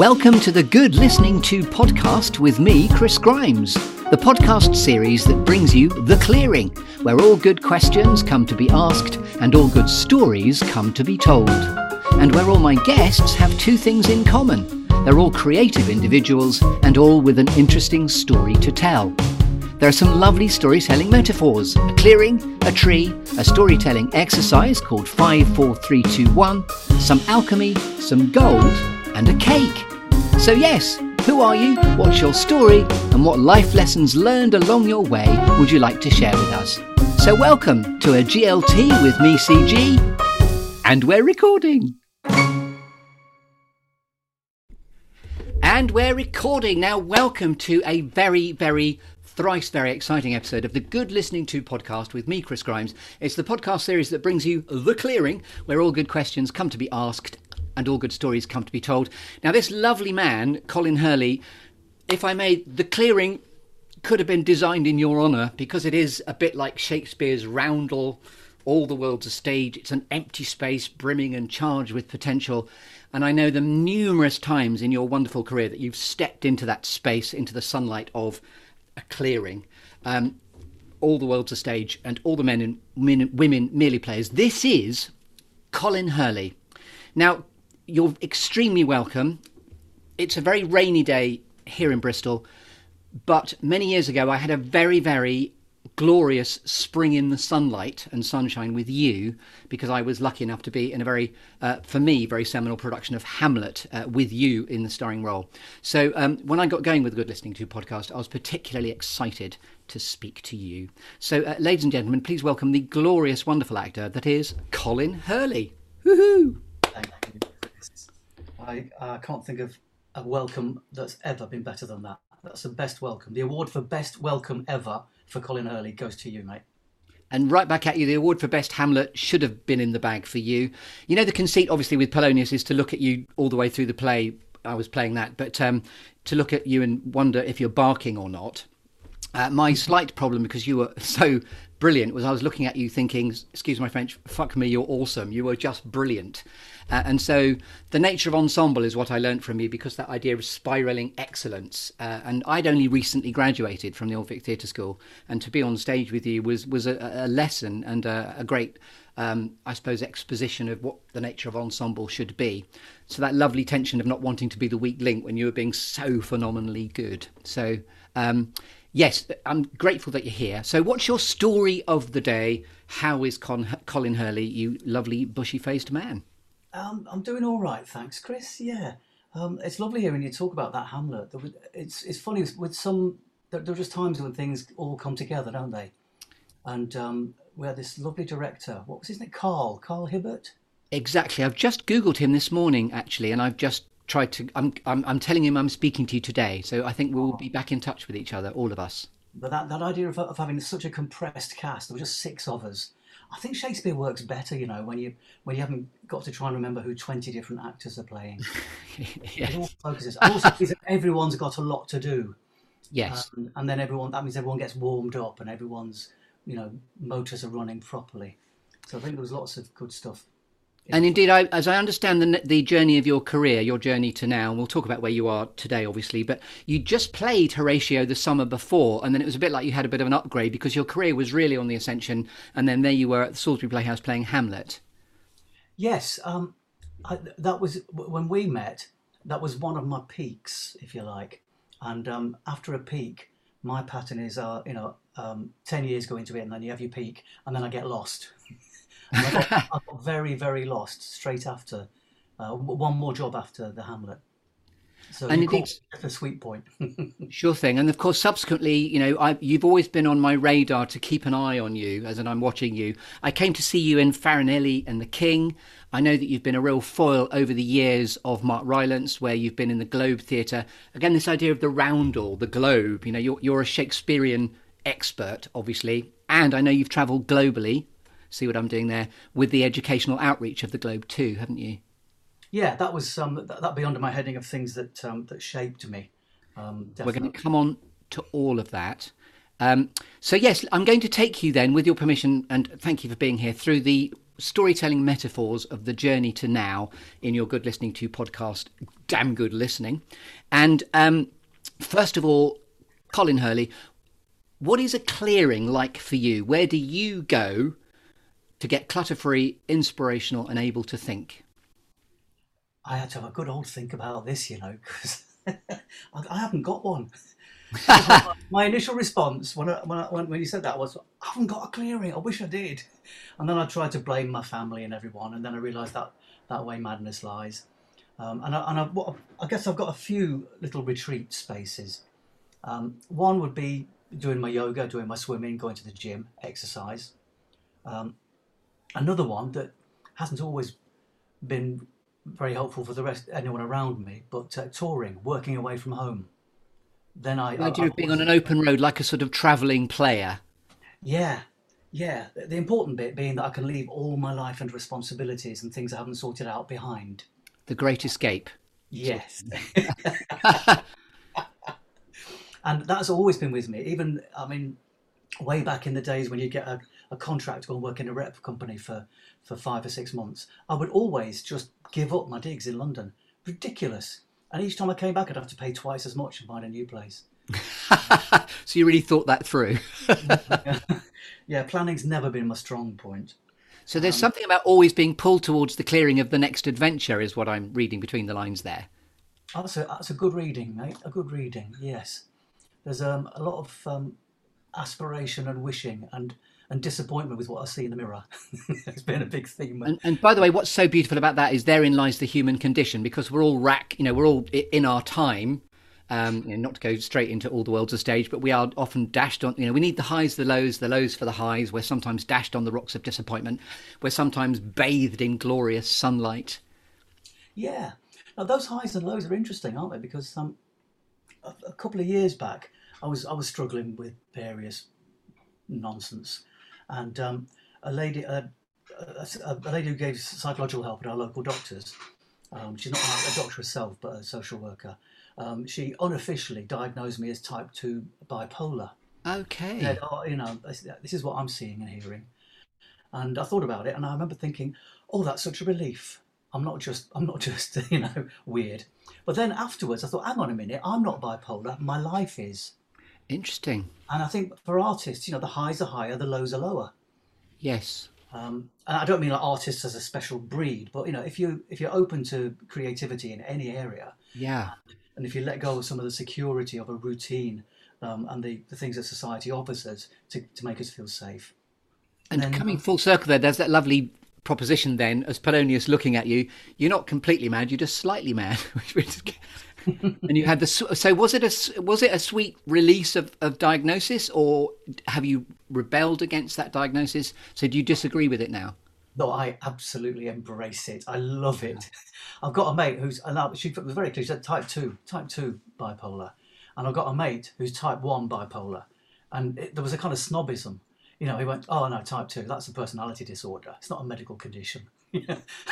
Welcome to the Good Listening to podcast with me, Chris Grimes, the podcast series that brings you The Clearing, where all good questions come to be asked and all good stories come to be told. And where all my guests have two things in common they're all creative individuals and all with an interesting story to tell. There are some lovely storytelling metaphors a clearing, a tree, a storytelling exercise called 54321, some alchemy, some gold, and a cake. So, yes, who are you? What's your story? And what life lessons learned along your way would you like to share with us? So, welcome to a GLT with me, CG, and we're recording. And we're recording. Now, welcome to a very, very thrice very exciting episode of the Good Listening to podcast with me, Chris Grimes. It's the podcast series that brings you The Clearing, where all good questions come to be asked and all good stories come to be told. Now, this lovely man, Colin Hurley, if I may, The Clearing could have been designed in your honour because it is a bit like Shakespeare's Roundel. All the world's a stage. It's an empty space, brimming and charged with potential. And I know the numerous times in your wonderful career that you've stepped into that space, into the sunlight of a clearing. Um, all the world's a stage, and all the men and men, women merely players. This is Colin Hurley. Now, you're extremely welcome. It's a very rainy day here in Bristol, but many years ago I had a very, very glorious spring in the sunlight and sunshine with you because I was lucky enough to be in a very, uh, for me, very seminal production of Hamlet uh, with you in the starring role. So um, when I got going with the Good Listening to podcast, I was particularly excited to speak to you. So, uh, ladies and gentlemen, please welcome the glorious, wonderful actor that is Colin Hurley. Woohoo! I uh, can't think of a welcome that's ever been better than that. That's the best welcome. The award for best welcome ever for Colin Hurley goes to you, mate. And right back at you, the award for Best Hamlet should have been in the bag for you. You know, the conceit, obviously, with Polonius is to look at you all the way through the play. I was playing that, but um, to look at you and wonder if you're barking or not. Uh, my slight problem, because you were so brilliant, was I was looking at you thinking, excuse my French, fuck me, you're awesome. You were just brilliant. Uh, and so the nature of ensemble is what I learned from you because that idea of spiraling excellence. Uh, and I'd only recently graduated from the Old Vic Theatre School, and to be on stage with you was was a, a lesson and a, a great. Um, I suppose, exposition of what the nature of ensemble should be. So that lovely tension of not wanting to be the weak link when you were being so phenomenally good. So, um, yes, I'm grateful that you're here. So, what's your story of the day? How is Con- Colin Hurley, you lovely bushy faced man? Um, I'm doing all right, thanks, Chris. Yeah, um, it's lovely hearing you talk about that Hamlet. It's it's funny with some. There, there are just times when things all come together, don't they? And um, we had this lovely director. What was his name? Carl. Carl Hibbert. Exactly. I've just googled him this morning, actually, and I've just tried to. I'm I'm, I'm telling him I'm speaking to you today, so I think we'll be back in touch with each other, all of us. But that, that idea of, of having such a compressed cast, there were just six of us, I think Shakespeare works better, you know, when you when you haven't got to try and remember who twenty different actors are playing. yes. It all focuses. Also, everyone's got a lot to do. Yes. Um, and then everyone that means everyone gets warmed up and everyone's you know motors are running properly. So I think there was lots of good stuff and indeed, I, as I understand the, the journey of your career, your journey to now, and we'll talk about where you are today, obviously, but you just played Horatio the summer before, and then it was a bit like you had a bit of an upgrade because your career was really on the ascension, and then there you were at the Salisbury Playhouse playing Hamlet. Yes, um, I, that was when we met. That was one of my peaks, if you like. And um, after a peak, my pattern is, uh, you know, um, ten years go into it, and then you have your peak, and then I get lost. I got, I got, very, very lost straight after uh, one more job after the Hamlet. So and it's a sweet point. sure thing. And of course, subsequently, you know, I, you've always been on my radar to keep an eye on you as and I'm watching you. I came to see you in Farinelli and the King. I know that you've been a real foil over the years of Mark Rylance, where you've been in the Globe Theatre. Again, this idea of the roundel, the globe. You know, you're, you're a Shakespearean expert, obviously, and I know you've travelled globally see what I'm doing there with the educational outreach of the Globe too, haven't you? Yeah, that was um, that be under my heading of things that um, that shaped me. Um, We're going to come on to all of that. Um, so yes, I'm going to take you then, with your permission, and thank you for being here through the storytelling metaphors of the journey to now in your Good Listening to podcast, Damn Good Listening. And um, first of all, Colin Hurley, what is a clearing like for you? Where do you go to get clutter free, inspirational, and able to think? I had to have a good old think about this, you know, because I haven't got one. my initial response when, I, when, I, when you said that was, I haven't got a clearing. I wish I did. And then I tried to blame my family and everyone, and then I realised that that way madness lies. Um, and I, and I, I, guess I've got a few little retreat spaces. Um, one would be doing my yoga, doing my swimming, going to the gym, exercise. Um, another one that hasn't always been very helpful for the rest anyone around me, but uh, touring, working away from home. Then I the idea I, of being on an open road, like a sort of travelling player. Yeah, yeah. The important bit being that I can leave all my life and responsibilities and things I haven't sorted out behind. The Great Escape. Yes. and that's always been with me. Even I mean, way back in the days when you get a, a contract to go and work in a rep company for for five or six months, I would always just give up my digs in London. Ridiculous. And each time I came back, I'd have to pay twice as much and find a new place. so you really thought that through? yeah, planning's never been my strong point. So there's um, something about always being pulled towards the clearing of the next adventure, is what I'm reading between the lines there. That's a, that's a good reading, mate. A good reading, yes. There's um, a lot of um, aspiration and wishing and and disappointment with what I see in the mirror. it's been a big theme. And, and, by the way, what's so beautiful about that is therein lies the human condition because we're all rack, you know, we're all in our time. Um, you know, not to go straight into all the worlds of stage, but we are often dashed on. You know, we need the highs, the lows, the lows for the highs. We're sometimes dashed on the rocks of disappointment. We're sometimes bathed in glorious sunlight. Yeah, now those highs and lows are interesting, aren't they? Because um, a, a couple of years back, I was I was struggling with various nonsense, and um, a lady, a, a, a, lady who gave psychological help at our local doctors. Um, she's not a doctor herself, but a social worker. Um, she unofficially diagnosed me as type two bipolar. Okay. Said, oh, you know, this is what I'm seeing and hearing. And I thought about it, and I remember thinking, "Oh, that's such a relief. I'm not just, I'm not just, you know, weird." But then afterwards, I thought, "Hang on a minute, I'm not bipolar. My life is." Interesting. And I think for artists, you know, the highs are higher, the lows are lower. Yes. Um, and I don't mean like artists as a special breed, but you know, if you if you're open to creativity in any area, yeah, and if you let go of some of the security of a routine um, and the, the things that society offers us to, to make us feel safe. And, and then, coming full circle there, there's that lovely proposition then, as Polonius looking at you, you're not completely mad, you're just slightly mad. and you had the so was it a was it a sweet release of, of diagnosis or have you rebelled against that diagnosis? So do you disagree with it now? No i absolutely embrace it. I love it. I've got a mate who's and she was very clear she said type 2 type 2 bipolar. And i've got a mate who's type 1 bipolar. And it, there was a kind of snobism. You know he went oh no type 2 that's a personality disorder. It's not a medical condition.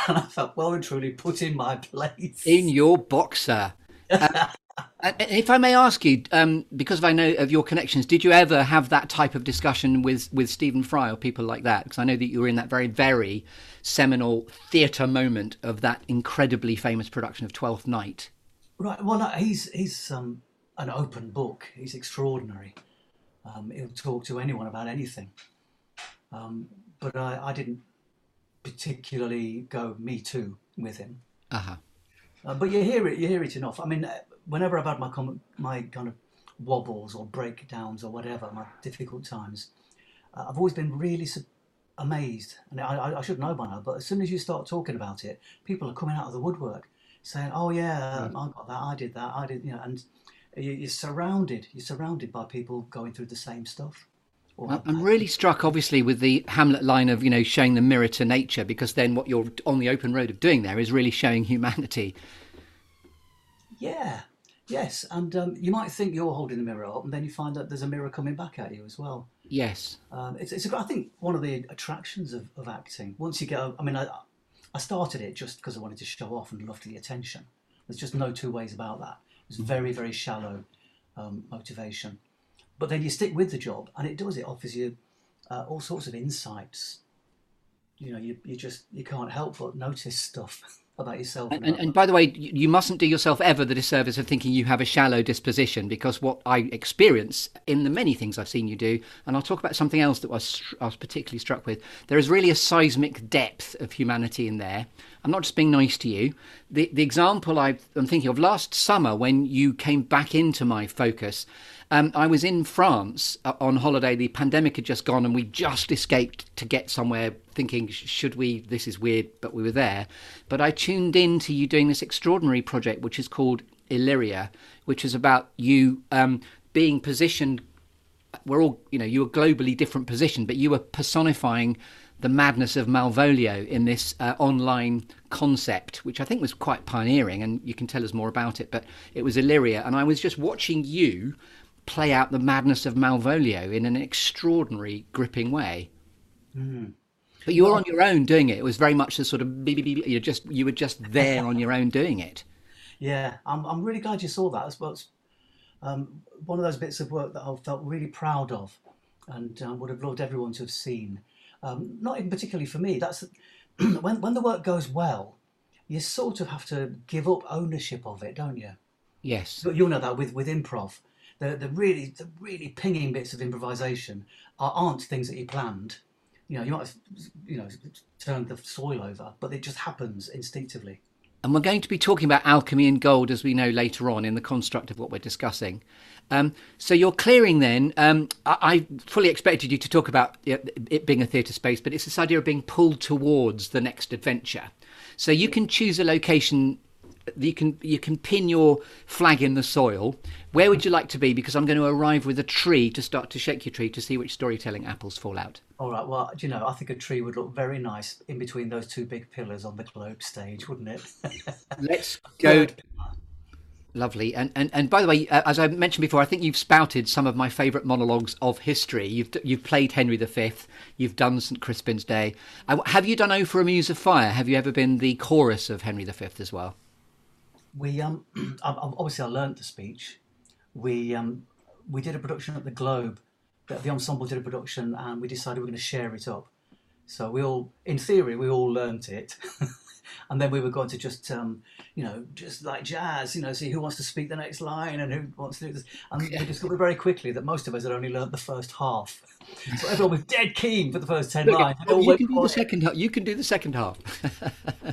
And I felt well and truly put in my place. In your boxer. Uh, if I may ask you, um, because I know of your connections, did you ever have that type of discussion with, with Stephen Fry or people like that? Because I know that you were in that very, very seminal theatre moment of that incredibly famous production of Twelfth Night. Right. Well, no, he's he's um, an open book. He's extraordinary. Um, he'll talk to anyone about anything. Um, but I, I, didn't particularly go me too with him. Uh-huh. Uh, but you hear it, you hear it enough. I mean, uh, whenever I've had my my kind of wobbles or breakdowns or whatever, my difficult times, uh, I've always been really su- amazed. And I, I, should know by now, but as soon as you start talking about it, people are coming out of the woodwork saying, "Oh yeah, um, I got that, I did that, I did," you know, and you're surrounded. You're surrounded by people going through the same stuff. I'm really struck, obviously, with the Hamlet line of you know showing the mirror to nature, because then what you're on the open road of doing there is really showing humanity. Yeah, yes, and um, you might think you're holding the mirror up, and then you find that there's a mirror coming back at you as well. Yes, um, it's, it's a, I think one of the attractions of, of acting. Once you get, I mean, I, I started it just because I wanted to show off and love the attention. There's just no two ways about that. It's very, very shallow um, motivation. But then you stick with the job, and it does. It offers you uh, all sorts of insights. you know, you, you just you can't help but notice stuff about yourself. And, and, and, by the way, you mustn't do yourself ever the disservice of thinking you have a shallow disposition, because what I experience in the many things I've seen you do, and I'll talk about something else that was, I was particularly struck with, there is really a seismic depth of humanity in there. I'm not just being nice to you. The, the example i am thinking of last summer when you came back into my focus, um, I was in France uh, on holiday. The pandemic had just gone, and we just escaped to get somewhere. Thinking, should we? This is weird, but we were there. But I tuned in to you doing this extraordinary project, which is called Illyria, which is about you um, being positioned. We're all, you know, you were globally different positioned, but you were personifying the madness of Malvolio in this uh, online concept, which I think was quite pioneering, and you can tell us more about it. But it was Illyria, and I was just watching you play out the madness of Malvolio in an extraordinary, gripping way. Mm. But you were on your own doing it. It was very much the sort of you just you were just there on your own doing it. Yeah, I'm I'm really glad you saw that. As well. Um, one of those bits of work that I felt really proud of, and uh, would have loved everyone to have seen. Um, not even particularly for me. That's when when the work goes well, you sort of have to give up ownership of it, don't you? Yes. You'll know that with with improv the, the really the really pinging bits of improvisation are, aren't things that you planned. You know, you might have, you know turned the soil over, but it just happens instinctively. And we're going to be talking about alchemy and gold as we know later on in the construct of what we're discussing. Um, so you're clearing then. Um, I, I, fully expected you to talk about it being a theatre space, but it's this idea of being pulled towards the next adventure. So you can choose a location you can you can pin your flag in the soil. Where would you like to be? Because I'm going to arrive with a tree to start to shake your tree to see which storytelling apples fall out. All right. Well, you know, I think a tree would look very nice in between those two big pillars on the globe stage, wouldn't it? Let's go. Lovely. And, and and by the way, uh, as I mentioned before, I think you've spouted some of my favourite monologues of history. You've you've played Henry V. You've done St Crispin's Day. Uh, have you done O for a Muse of Fire"? Have you ever been the chorus of Henry V as well? We um, obviously I learned the speech. We um, we did a production at the Globe. The ensemble did a production, and we decided we are going to share it up. So we all, in theory, we all learnt it. and then we were going to just um, you know just like jazz you know see who wants to speak the next line and who wants to do this. And we discovered very quickly that most of us had only learnt the first half. So everyone was dead keen for the first 10 Look, lines. Oh, you can do the second half you can do the second half.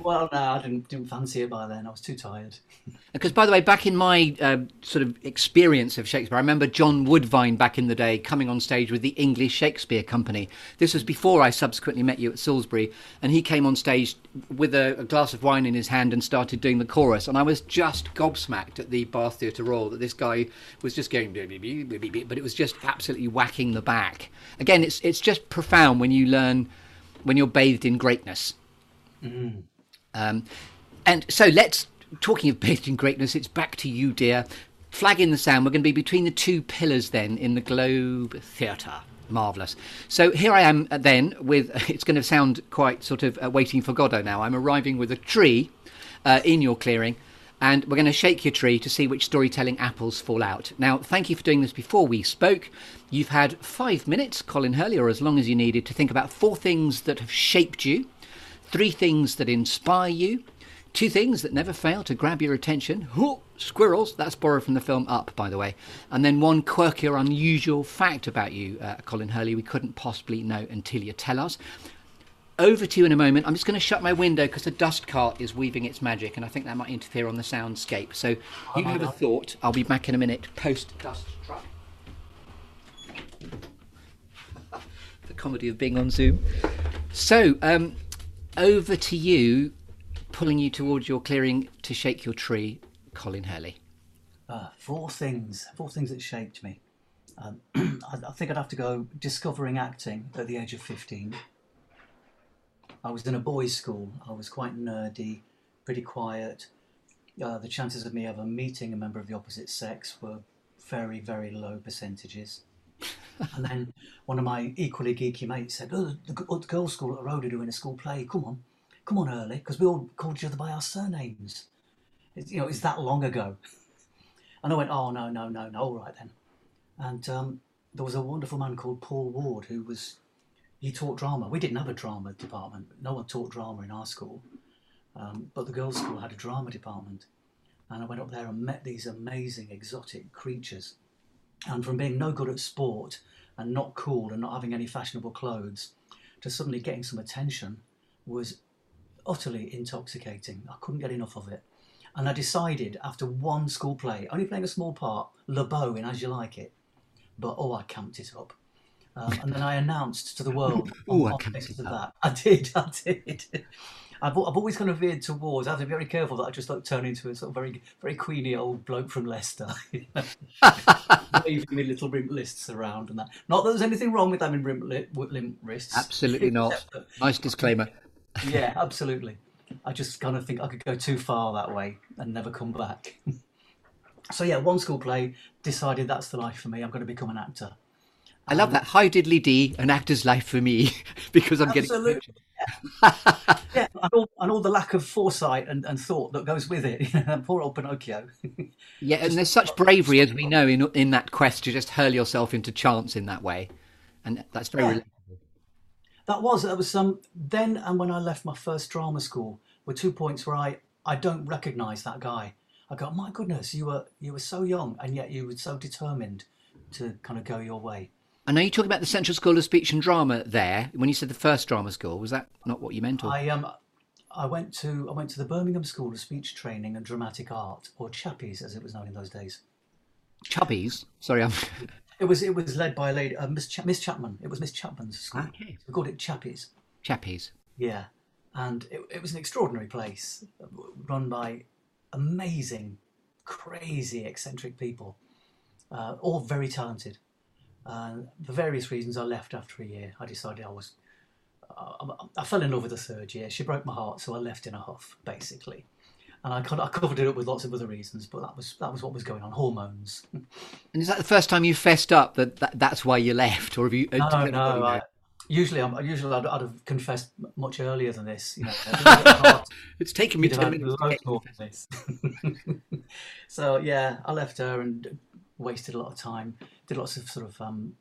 Well no I didn't, didn't fancy it by then. I was too tired. Because by the way back in my uh, sort of experience of Shakespeare I remember John Woodvine back in the day coming on stage with the English Shakespeare Company. This was before I subsequently met you at Salisbury and he came on stage with a, a glass of wine in his hand and started doing the chorus. And I was just gobsmacked at the Bath Theatre Royal that this guy was just going, but it was just absolutely whacking the back. Again, it's it's just profound when you learn when you're bathed in greatness. Mm. Um, and so let's talking of bathed in greatness. It's back to you, dear. Flag in the sound. We're going to be between the two pillars then in the Globe Theatre. Marvellous. So here I am uh, then with, it's going to sound quite sort of uh, waiting for Godot now. I'm arriving with a tree uh, in your clearing and we're going to shake your tree to see which storytelling apples fall out. Now, thank you for doing this before we spoke. You've had five minutes, Colin Hurley, or as long as you needed, to think about four things that have shaped you, three things that inspire you, Two things that never fail to grab your attention. Ooh, squirrels, that's borrowed from the film Up, by the way. And then one quirky or unusual fact about you, uh, Colin Hurley, we couldn't possibly know until you tell us. Over to you in a moment. I'm just going to shut my window because the dust cart is weaving its magic, and I think that might interfere on the soundscape. So you have a thought. I'll be back in a minute post dust truck. the comedy of being on Zoom. So, um, over to you, pulling you towards your clearing to shake your tree, Colin Hurley? Uh, four things, four things that shaped me. Um, I, think I'd have to go discovering acting at the age of 15. I was in a boys' school. I was quite nerdy, pretty quiet. Uh, the chances of me ever meeting a member of the opposite sex were very, very low percentages. and then one of my equally geeky mates said, Oh, the, the girls' school at the doing a school play. Come on come on early, because we all called each other by our surnames. It's, you know, it's that long ago. And I went, oh, no, no, no, no, all right then. And um, there was a wonderful man called Paul Ward who was he taught drama. We didn't have a drama department. No one taught drama in our school, um, but the girls' school had a drama department. And I went up there and met these amazing exotic creatures. And from being no good at sport and not cool and not having any fashionable clothes to suddenly getting some attention was utterly intoxicating. I couldn't get enough of it. And I decided after one school play, only playing a small part, Le Beau in As You Like It, but oh, I camped it up. Um, and then I announced to the world on, I camped it up. that. I did, I did. I've, I've always kind of veered towards. I have to be very careful that I just don't turn into a sort of very, very queenie old bloke from Leicester, waving me little rimp lists around and that. Not that there's anything wrong with having rimp, li- limp wrists. Absolutely not. Nice disclaimer. Yeah, absolutely. I just kind of think I could go too far that way and never come back. so yeah, one school play decided that's the life for me. I'm going to become an actor. I love um, that. Hi diddly dee, an actor's life for me, because I'm getting. Absolutely. Yeah, and all, and all the lack of foresight and, and thought that goes with it. Poor old Pinocchio. Yeah, and there's such bravery, as we know, in in that quest to just hurl yourself into chance in that way, and that's very. Yeah. That was that was some then and when I left my first drama school were two points where I I don't recognise that guy. I go, my goodness, you were you were so young and yet you were so determined to kind of go your way. I know you're talking about the Central School of Speech and Drama there. When you said the first drama school, was that not what you meant? Or? I um I went to I went to the Birmingham School of Speech Training and Dramatic Art, or Chappies as it was known in those days. Chubbies? Sorry, I'm. It was it was led by a lady, uh, Miss, Cha- Miss Chapman. It was Miss Chapman's school. Okay. We called it Chappies. Chappies. Yeah, and it, it was an extraordinary place, uh, run by amazing, crazy, eccentric people, uh, all very talented. And for various reasons, I left after a year. I decided I was, I, I fell in love with the third year. She broke my heart, so I left in a huff, basically. And I, I covered it up with lots of other reasons, but that was that was what was going on. Hormones. And is that the first time you fessed up that, that that's why you left, or have you? uh, No, no. I, usually, I'm usually I'd, I'd have confessed much earlier than this. You know, I'd been broken heart. It's taken me ten minutes. to get more you than this. so yeah, I left her and wasted a lot of time. Did lots of sort of. Um,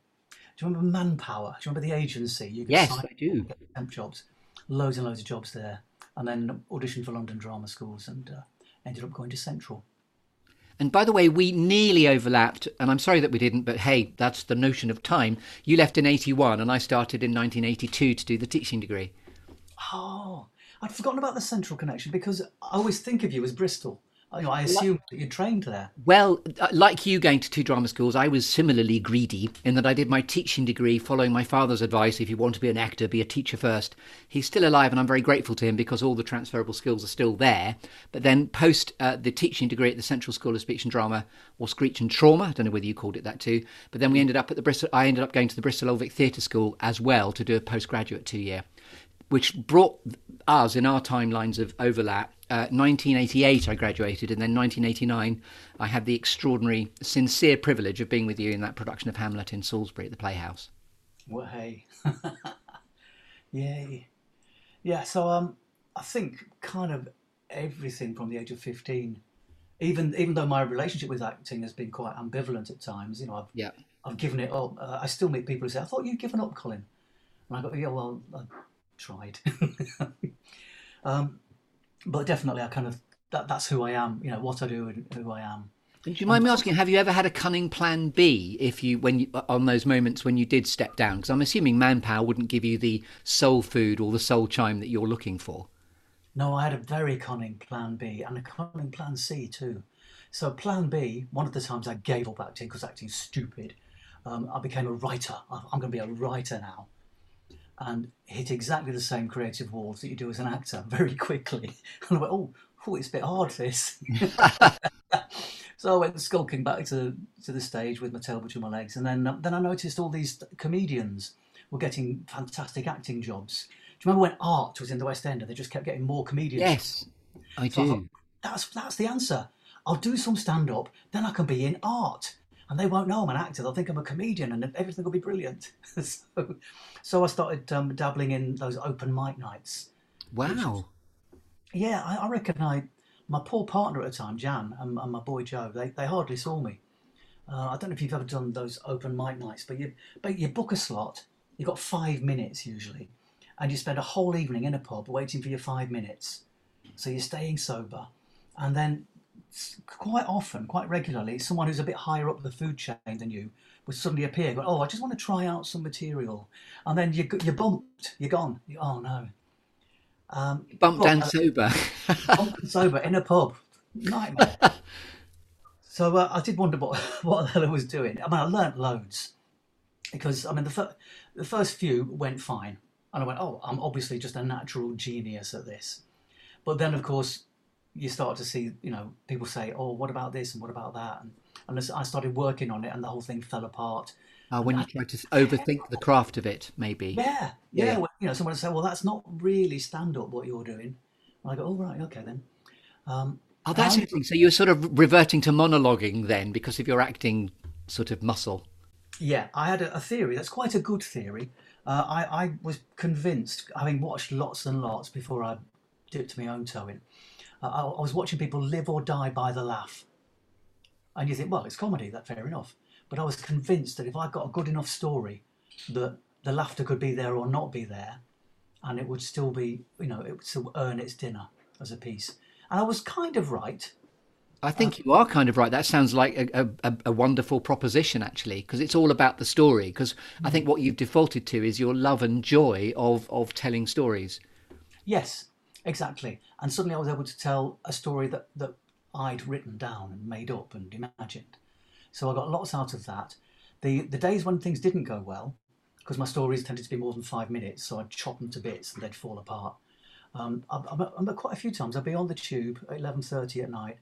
do you remember Manpower? Do you remember the agency? You could Yes, sign I do. temp jobs, loads and loads of jobs there, and then auditioned for London drama schools and uh, ended up going to Central. And by the way, we nearly overlapped, and I'm sorry that we didn't, but hey, that's the notion of time. You left in 81, and I started in 1982 to do the teaching degree. Oh, I'd forgotten about the Central connection because I always think of you as Bristol. I, know, I that you trained there. Well, uh, like you going to two drama schools, I was similarly greedy in that I did my teaching degree following my father's advice if you want to be an actor, be a teacher first. He's still alive, and I'm very grateful to him because all the transferable skills are still there. But then, post uh, the teaching degree at the Central School of Speech and Drama, or Screech and Trauma, I don't know whether you called it that too, but then we ended up at the Bristol, I ended up going to the Bristol Old Vic Theatre School as well to do a postgraduate two year which brought us in our timelines of overlap. Uh, 1988, I graduated, and then 1989, I had the extraordinary, sincere privilege of being with you in that production of Hamlet in Salisbury at the Playhouse. Well, hey, yay, yeah. So um, I think kind of everything from the age of fifteen, even even though my relationship with acting has been quite ambivalent at times. You know, I've Yeah. I've given it up. Uh, I still meet people who say, "I thought you'd given up, Colin," and I go, "Yeah, well, I tried." um, but definitely, I kind of that, that's who I am. You know, what I do and who I am. Do you mind me asking, have you ever had a cunning plan B if you, when you, on those moments when you did step down? Because I'm assuming manpower wouldn't give you the soul food or the soul chime that you're looking for. No, I had a very cunning plan B and a cunning plan C too. So plan B, one of the times I gave up acting because acting's stupid, um, I became a writer. I'm going to be a writer now. And hit exactly the same creative walls that you do as an actor very quickly. And I went, oh, oh it's a bit hard this. so I went skulking back to, to the stage with my tail between my legs. And then, then I noticed all these comedians were getting fantastic acting jobs. Do you remember when Art was in the West End and they just kept getting more comedians? Yes, I So I thought, that's that's the answer. I'll do some stand up, then I can be in art. And they won't know I'm an actor. They'll think I'm a comedian and everything will be brilliant. so, so I started um, dabbling in those open mic nights. Wow. Yeah, I, I reckon I, my poor partner at the time, Jan, and, and my boy Joe, they, they hardly saw me. Uh, I don't know if you've ever done those open mic nights, but you but you book a slot You've got five minutes usually, and you spend a whole evening in a pub waiting for your five minutes. So you're staying sober, and then quite often, quite regularly, someone who's a bit higher up the food chain than you would suddenly appear. Go, oh, I just want to try out some material, and then you you're bumped. You're gone. You, oh no. Um, bumped and uh, sober. bumped and sober in a pub. Nightmare. so uh, I did wonder what what the hell I was doing. I mean, I learnt loads because I mean the fir- the first few went fine, and I went, oh, I'm obviously just a natural genius at this. But then, of course, you start to see, you know, people say, "Oh, what about this and what about that?" And, and I started working on it, and the whole thing fell apart. Uh, when you try to overthink the craft of it, maybe. Yeah, yeah. yeah. Well, you know, someone would say, "Well, that's not really stand up what you're doing." And I go, "Oh, right, okay then." Um, oh, that's interesting. So you're sort of reverting to monologuing then, because of your acting sort of muscle. Yeah, I had a, a theory. That's quite a good theory. Uh, I, I was convinced, having watched lots and lots before I dipped my own toe in, I, I was watching people live or die by the laugh. And you think, well, it's comedy, that's fair enough. But I was convinced that if I got a good enough story, that the laughter could be there or not be there, and it would still be, you know, it would still earn its dinner as a piece. And I was kind of right. I think you are kind of right. That sounds like a, a, a wonderful proposition, actually, because it's all about the story. Because I think mm. what you've defaulted to is your love and joy of of telling stories. Yes, Exactly. And suddenly I was able to tell a story that, that I'd written down and made up and imagined. So I got lots out of that. The, the days when things didn't go well, because my stories tended to be more than five minutes, so I'd chop them to bits and they'd fall apart. Um, I, I, quite a few times I'd be on the tube at 11.30 at night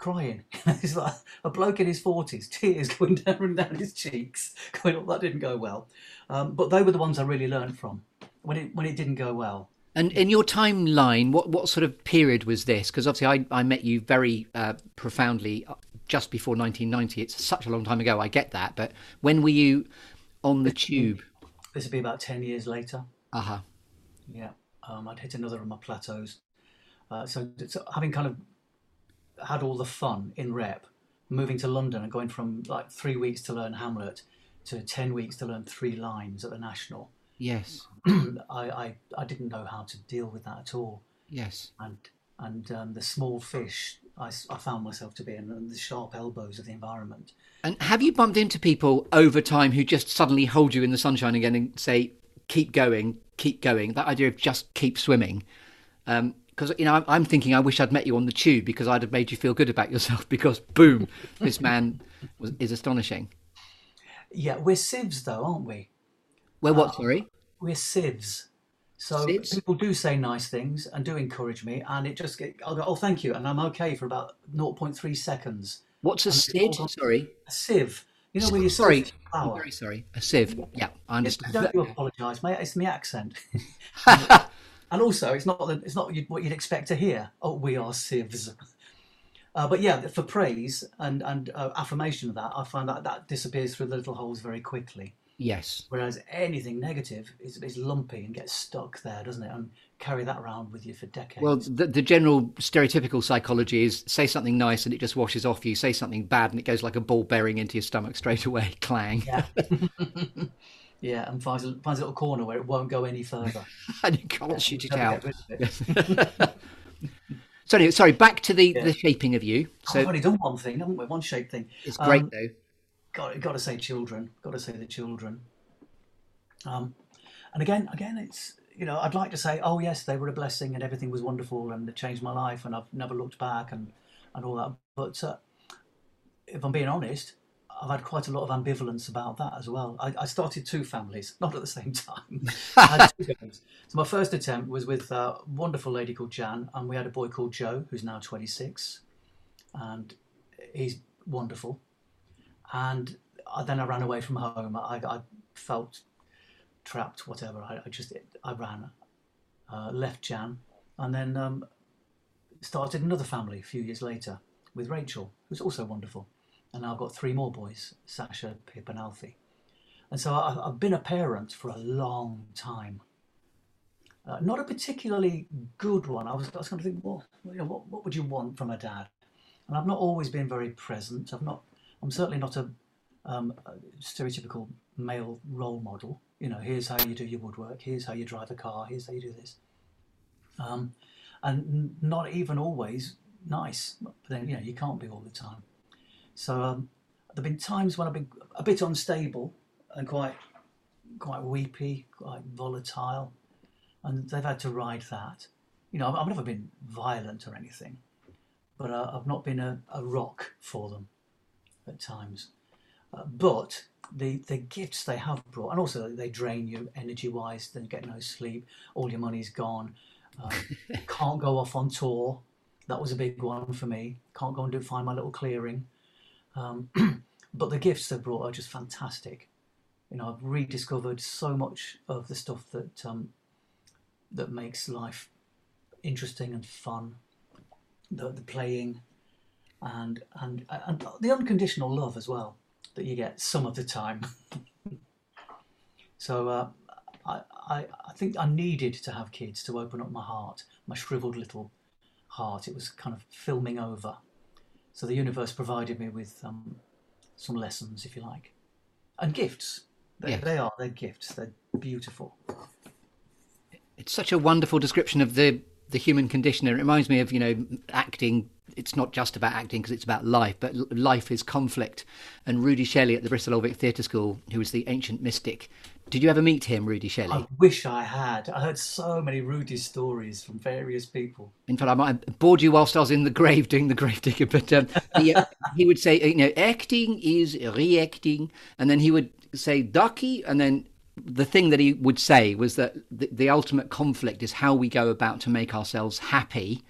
crying. It's like a bloke in his 40s, tears going down and down his cheeks, going, oh, that didn't go well. Um, but they were the ones I really learned from. When it, when it didn't go well, and in your timeline, what, what sort of period was this? Because obviously, I, I met you very uh, profoundly uh, just before 1990. It's such a long time ago. I get that, but when were you on the tube? This would be about 10 years later. Uh huh. Yeah, um, I'd hit another of my plateaus. Uh, so, so, having kind of had all the fun in rep, moving to London and going from like three weeks to learn Hamlet to 10 weeks to learn three lines at the National Yes. I, I, I didn't know how to deal with that at all. Yes. And and um, the small fish I, I found myself to be, and the sharp elbows of the environment. And have you bumped into people over time who just suddenly hold you in the sunshine again and say, "Keep going, keep going"? That idea of just keep swimming. because um, you know I'm, I'm, thinking I wish I'd met you on the tube because I'd have made you feel good about yourself because boom, this man was, is astonishing. Yeah, we're sieves though, aren't we? We're what, uh, sorry? We're sieves. So sieves? people do say nice things and do encourage me, and it just get, I'll go, oh, thank you, and I'm okay for about 0.3 seconds. What's a sieve? Sorry, a sieve. You know when you sorry, I'm very sorry. A sieve. Yeah, I understand. don't you apologise, mate? It's my accent. and also, it's not it's not what you'd expect to hear. Oh, we are sieves. Uh, but yeah, for praise and and uh, affirmation of that, I find that that disappears through the little holes very quickly. Yes. Whereas anything negative is, is lumpy and gets stuck there, doesn't it? And carry that around with you for decades. Well, the, the general stereotypical psychology is say something nice and it just washes off you. Say something bad and it goes like a ball bearing into your stomach straight away. Clang. Yeah. yeah, and finds a, finds a little corner where it won't go any further. and you can't yeah, shoot it out. It. sorry, sorry. Back to the, yeah. the shaping of you. So, oh, I've already done one thing, haven't we? One shape thing. It's great um, though got got to say children. Got to say the children. Um, and again, again, it's you know I'd like to say, oh yes, they were a blessing and everything was wonderful and it changed my life and I've never looked back and and all that. But uh, if I'm being honest, I've had quite a lot of ambivalence about that as well. I, I started two families, not at the same time. so my first attempt was with a wonderful lady called Jan, and we had a boy called Joe, who's now 26, and he's wonderful and I, then I ran away from home. I, I felt trapped, whatever. I, I just I ran, uh, left Jan, and then um, started another family a few years later with Rachel, who's also wonderful. And now I've got three more boys: Sasha, Pip, and Alfie. And so I, have been a parent for a long time. Uh, not a particularly good one. I was, I was going to think, well, you know, what, what would you want from a dad? And I've not always been very present. I've not I'm certainly not a, um, a stereotypical male role model. You know, here's how you do your woodwork. Here's how you drive a car. Here's how you do this. Um, and not even always nice. But then you know you can't be all the time. So um, there've been times when I've been a bit unstable and quite quite weepy, quite volatile, and they've had to ride that. You know, I've, I've never been violent or anything, but uh, I've not been a, a, rock for them at times. Uh, but the the gifts they have brought, and also they drain you energy wise. Then you get no sleep. All your money's gone. Uh, can't go off on tour. That was a big one for me. Can't go and do find my little clearing. Um, but the gifts they've brought are just fantastic. You know, I've rediscovered so much of the stuff that um, that makes life interesting and fun. The, the playing, and and and the unconditional love as well that you get some of the time. so uh, I, I I think I needed to have kids to open up my heart, my shriveled little heart. It was kind of filming over. So the universe provided me with um, some lessons, if you like, and gifts. They, yes. they are. They're gifts. They're beautiful. It's such a wonderful description of the the human condition. It reminds me of you know acting. It's not just about acting because it's about life, but life is conflict. And Rudi Shelley at the Bristol Old Vic Theatre School, who was the ancient mystic, did you ever meet him, Rudi Shelley? I wish I had. I heard so many Rudi stories from various people. In fact, I might have bored you whilst I was in the grave doing the grave digger, but um, he, uh, he would say, you know, acting is reacting, and then he would say ducky, and then the thing that he would say was that the, the ultimate conflict is how we go about to make ourselves happy,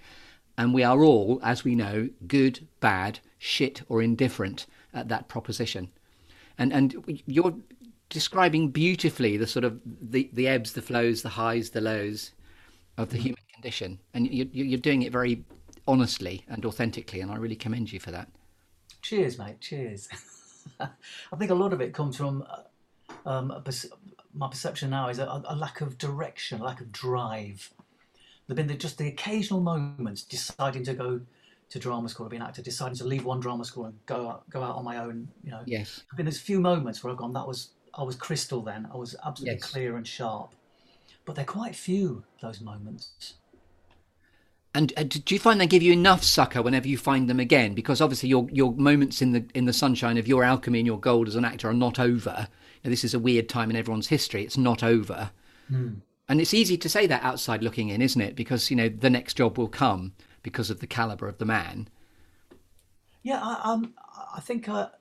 and we are all, as we know, good, bad, shit, or indifferent at that proposition. And and you're describing beautifully the sort of the, the ebbs, the flows, the highs, the lows of the mm-hmm. human condition, and you, you're doing it very honestly and authentically, and I really commend you for that. Cheers, mate. Cheers. I think a lot of it comes from uh, um, my perception now is a, a, lack of direction, a lack of drive. There've been the, just the occasional moments deciding to go to drama school, be an actor, deciding to leave one drama school and go out, go out on my own. You know, yes. There've been there's few moments where I've gone, that was I was crystal then. I was absolutely yes. clear and sharp. But they're quite few, those moments. And uh, do you find they give you enough succor whenever you find them again? Because obviously your your moments in the in the sunshine of your alchemy and your gold as an actor are not over. Now, this is a weird time in everyone's history. It's not over. Mm. And it's easy to say that outside looking in, isn't it? Because you know the next job will come because of the caliber of the man. Yeah, I, um, I think uh,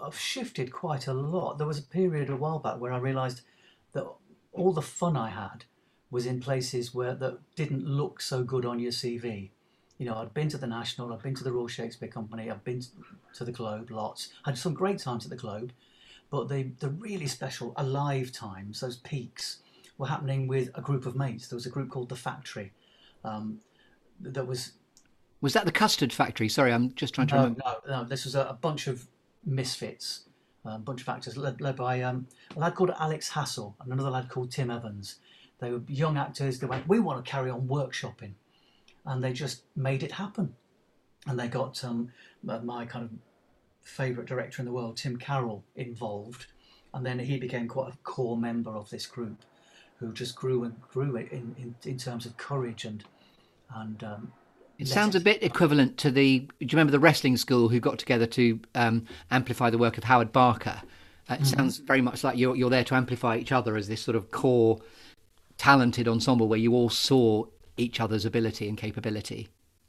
I've shifted quite a lot. There was a period a while back where I realised that all the fun I had was in places where that didn't look so good on your CV. You know, I'd been to the National, I'd been to the Royal Shakespeare Company, I've been to the Globe lots, had some great times at the Globe, but the the really special alive times, those peaks, were happening with a group of mates. There was a group called the Factory, um, that was. Was that the Custard Factory? Sorry, I'm just trying to no, remember. No, no, this was a, a bunch of misfits, a bunch of actors led, led by um, a lad called Alex Hassell and another lad called Tim Evans. They were young actors. They went, we want to carry on workshopping, and they just made it happen. And they got um, my kind of favourite director in the world, Tim Carroll, involved, and then he became quite a core member of this group, who just grew and grew in in, in terms of courage and and um, it sounds a bit equivalent to the. Do you remember the wrestling school who got together to um, amplify the work of Howard Barker? Uh, it mm-hmm. sounds very much like you're you're there to amplify each other as this sort of core, talented ensemble where you all saw each other's ability and capability.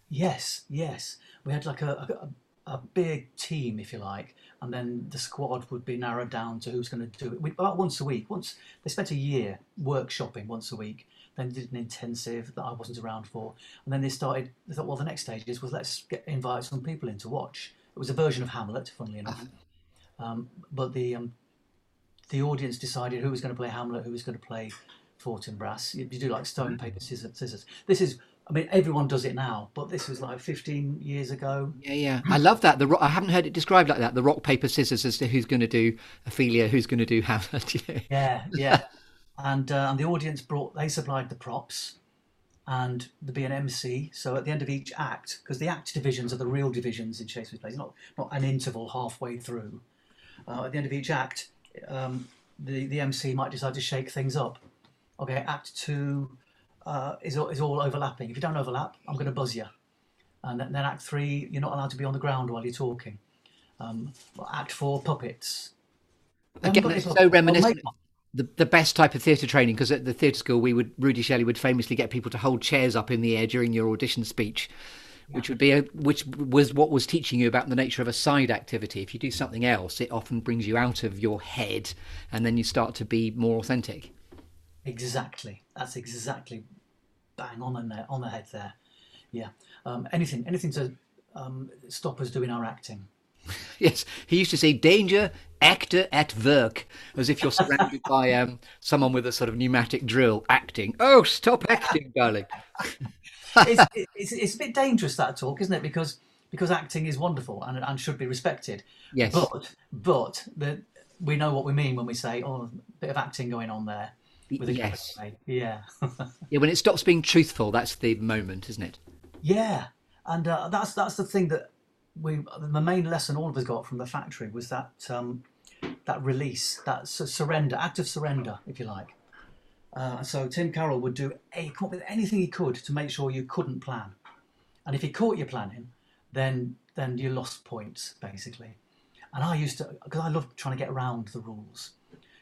Yes, yes. We had like a, a, a big team, if you like, and then the squad would be narrowed down to who's going to do it. We, about once a week. Once they spent a year workshopping once a week then did an intensive that I wasn't around for, and then they started. They thought, well, the next stage is, well, let's get, invite some people in to watch. It was a version of Hamlet, funnily enough, um, but the um, the audience decided who was going to play Hamlet, who was going to play Fortinbras. You, you do like stone, paper, scissors, scissors. This is I mean, everyone does it now, but this was like 15 years ago. Yeah, yeah. I love that. The rock, I haven't heard it described like that. The rock, paper, scissors as to who's going to do Ophelia, who's going to do Hamlet. yeah, yeah and uh, and the audience brought they supplied the props and there'd be an MC. So at the end of each act, because the act divisions are the real divisions in Shakespeare's plays, not not an interval halfway through. Uh, at the end of each act, um, the, the MC might decide to shake things up. Okay, act two uh, is, all, is all overlapping. If you don't overlap, I'm going to buzz you. And then, then act three, you're not allowed to be on the ground while you're talking. Um, act four, puppets. Again, it's so reminiscent. The, the best type of theatre training because at the theatre school we would Rudi Shelley would famously get people to hold chairs up in the air during your audition speech which would be a, which was what was teaching you about the nature of a side activity. If you do something else, it often brings you out of your head, and then you start to be more authentic. Exactly. That's exactly bang on the on the head there. Yeah. Um, anything anything to um, stop us doing our acting. yes, he used to say, "Danger, actor at work," as if you're surrounded by um, someone with a sort of pneumatic drill acting. Oh, stop acting, darling. it's, it's, it's, a bit dangerous that talk, isn't it? Because because acting is wonderful and, and should be respected. Yes. But but the, we know what we mean when we say, "Oh, a bit of acting going on there." With a yes. Yeah. yeah. When it stops being truthful, that's the moment, isn't it? Yeah, and uh, that's that's the thing that we the main lesson all of us got from the factory was that um, that release, that surrender, act of surrender, if you like. Uh, so Tim Carroll would do a, come up with anything he could to make sure you couldn't plan, and if he caught you planning, then then you lost points basically. And I used to because I loved trying to get around the rules,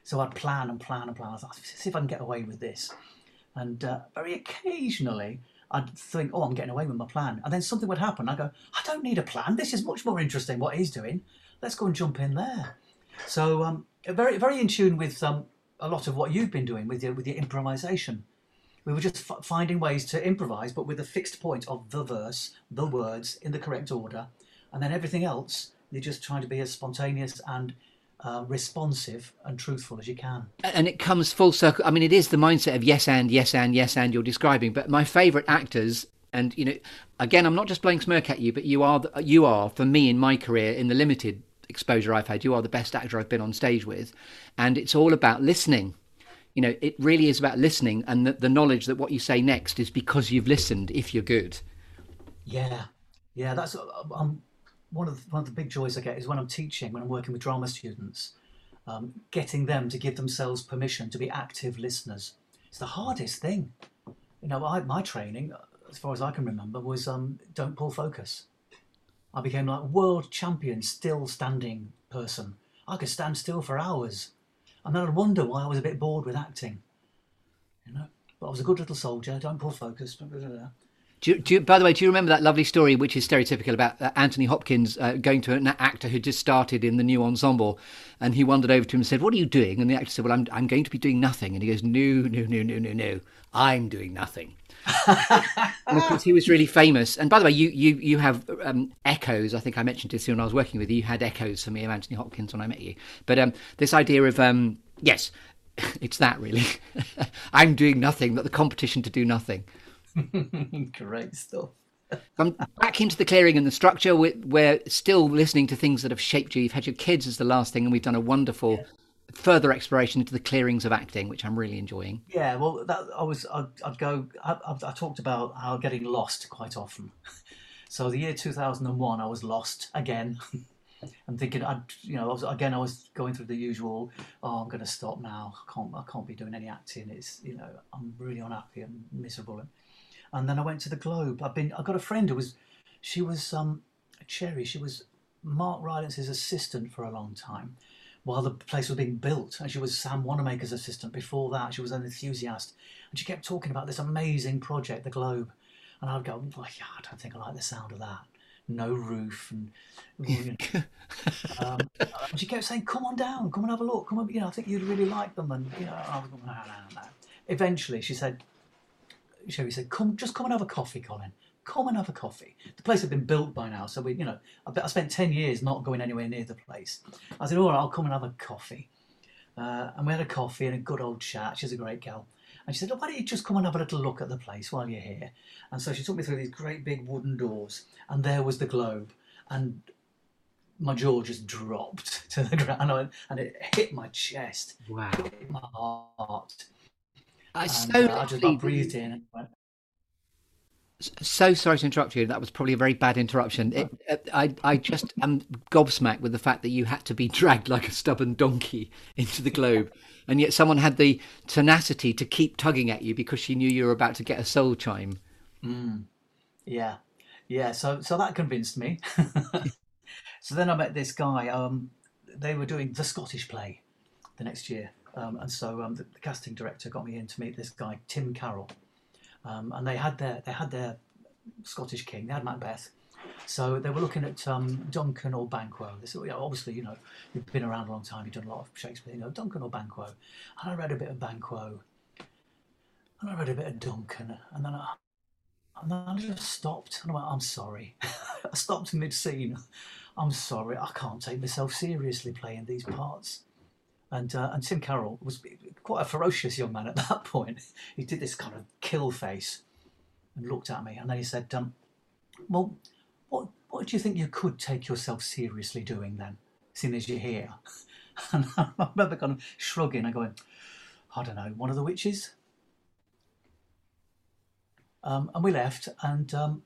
so I'd plan and plan and plan. I thought, see if I can get away with this, and uh, very occasionally I'd think, oh, I'm getting away with my plan. And then something would happen. I go, I don't need a plan. This is much more interesting what he's doing. Let's go and jump in there. So um, very, very in tune with um, a lot of what you've been doing with your, with your improvisation. We were just f- finding ways to improvise, but with a fixed point of the verse, the words in the correct order. And then everything else, you're just trying to be as spontaneous and uh, responsive and truthful as you can. And it comes full circle. I mean, it is the mindset of yes and, yes and, yes and you're describing. But my favourite actors, and you know, again, I'm not just blowing smirk at you, but you are, the, you are for me in my career in the limited exposure I've had. You are the best actor I've been on stage with, and it's all about listening. You know, it really is about listening and the, the knowledge that what you say next is because you've listened. If you're good. Yeah, yeah, that's. I'm one of the, one of the big joys I get is when I'm teaching, when I'm working with drama students, um, getting them to give themselves permission to be active listeners. It's the hardest thing. You know, I, my training, as far as I can remember, was um, don't pull focus. I became like world champion, still standing person. I could stand still for hours, and then I'd wonder why I was a bit bored with acting. You know, but I was a good little soldier. Don't pull focus. Blah, blah, blah. Do you, do you, by the way, do you remember that lovely story, which is stereotypical, about uh, Anthony Hopkins uh, going to an actor who just started in the new ensemble, and he wandered over to him and said, "What are you doing?" And the actor said, "Well, I'm I'm going to be doing nothing." And he goes, "No, no, no, no, no, no, I'm doing nothing." and of course, he was really famous. And by the way, you you you have um, echoes. I think I mentioned this when I was working with you. You had echoes for me of Anthony Hopkins when I met you. But um, this idea of um, yes, it's that really. I'm doing nothing. but the competition to do nothing. Great stuff. I'm back into the clearing and the structure. We're, we're, still listening to things that have shaped you. You've had your kids as the last thing, and we've done a wonderful yeah. further exploration into the clearings of acting, which I'm really enjoying. Yeah, well, that, I was I'd, I'd go. I, I, talked about how getting lost quite often. So the year 2001, I was lost again. I'm thinking, I'd, you know, I was, again, I was going through the usual. Oh, I'm going to stop now. I can't, I can't be doing any acting. It's, you know, I'm really unhappy and miserable and then I went to the Globe. I've been. I got a friend who was, she was um, Cherry. She was Mark Rylance's assistant for a long time, while the place was being built, and she was Sam Wanamaker's assistant before that. She was an enthusiast, and she kept talking about this amazing project, the Globe, and I'd go, well, yeah, I don't think I like the sound of that. No roof, and you know. um, and she kept saying, "Come on down, come and have a look. Come on, you know, I think you'd really like them." And you know, I was going, no, no, no. Eventually, she said, Sherry said, "Come, just come and have a coffee, Colin. Come and have a coffee." The place had been built by now, so we, you know, I, I spent ten years not going anywhere near the place. I said, "All right, I'll come and have a coffee." Uh, and we had a coffee and a good old chat. She's a great gal. And she said, oh, why don't you just come and have a little look at the place while you're here? And so she took me through these great big wooden doors, and there was the globe. And my jaw just dropped to the ground, and it hit my chest, wow. hit my heart. I so uh, I just got breathed in. So sorry to interrupt you. That was probably a very bad interruption. It, uh, I, I just am gobsmacked with the fact that you had to be dragged like a stubborn donkey into the globe, and yet someone had the tenacity to keep tugging at you because she knew you were about to get a soul chime. Yeah, yeah. So so that convinced me. so then I met this guy. Um, they were doing the Scottish play the next year, um, and so um, the, the casting director got me in to meet this guy Tim Carroll, um, and they had their they had their Scottish king. They had Macbeth. So they were looking at um, Duncan or Banquo. Well, obviously, you know, you've been around a long time, you've done a lot of Shakespeare, you know, Duncan or Banquo. And I read a bit of Banquo, and I read a bit of Duncan, and then I, and then I just stopped. And I went, I'm sorry. I stopped mid scene. I'm sorry. I can't take myself seriously playing these parts. And uh, and Tim Carroll was quite a ferocious young man at that point. He did this kind of kill face and looked at me, and then he said, um, "Well, what what do you think you could take yourself seriously doing then, seeing as you're here?" And I remember kind of shrugging and going, "I don't know, one of the witches." Um, and we left, and um,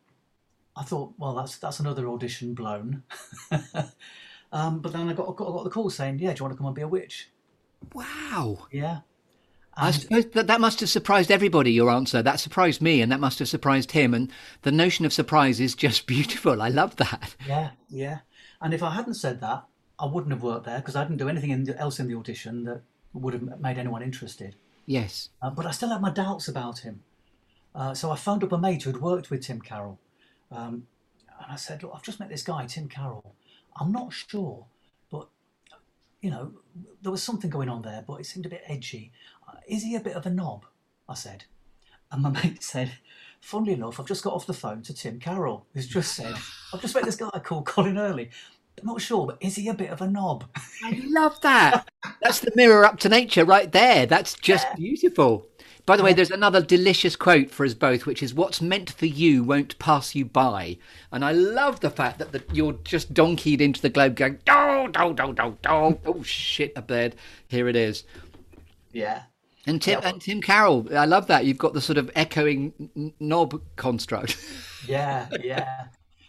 I thought, well, that's that's another audition blown. um, but then I got, got got the call saying, yeah, do you want to come and be a witch? Wow. Yeah. I suppose that, that must have surprised everybody, your answer. That surprised me, and that must have surprised him. And the notion of surprise is just beautiful. I love that. yeah, yeah. And if I hadn't said that, I wouldn't have worked there because I didn't do anything in the, else in the audition that would have made anyone interested. Yes. Uh, but I still had my doubts about him. Uh, so I phoned up a mate who'd worked with Tim Carroll. Um, and I said, Look, I've just met this guy, Tim Carroll. I'm not sure, but, you know, there was something going on there, but it seemed a bit edgy. Uh, is he a bit of a knob? I said. And my mate said, Funnily enough, I've just got off the phone to Tim Carroll, who's just said, I've just met this guy called Colin Hurley. I'm not sure, but is he a bit of a knob? I love that. That's the mirror up to nature right there. That's just beautiful. By the way, there's another delicious quote for us both, which is "What's meant for you won't pass you by," and I love the fact that the, you're just donkeyed into the globe, going "Do do do do do." Oh shit, a bird! Here it is. Yeah. And Tim Yeah. and Tim Carroll, I love that. You've got the sort of echoing n- knob construct. Yeah, yeah.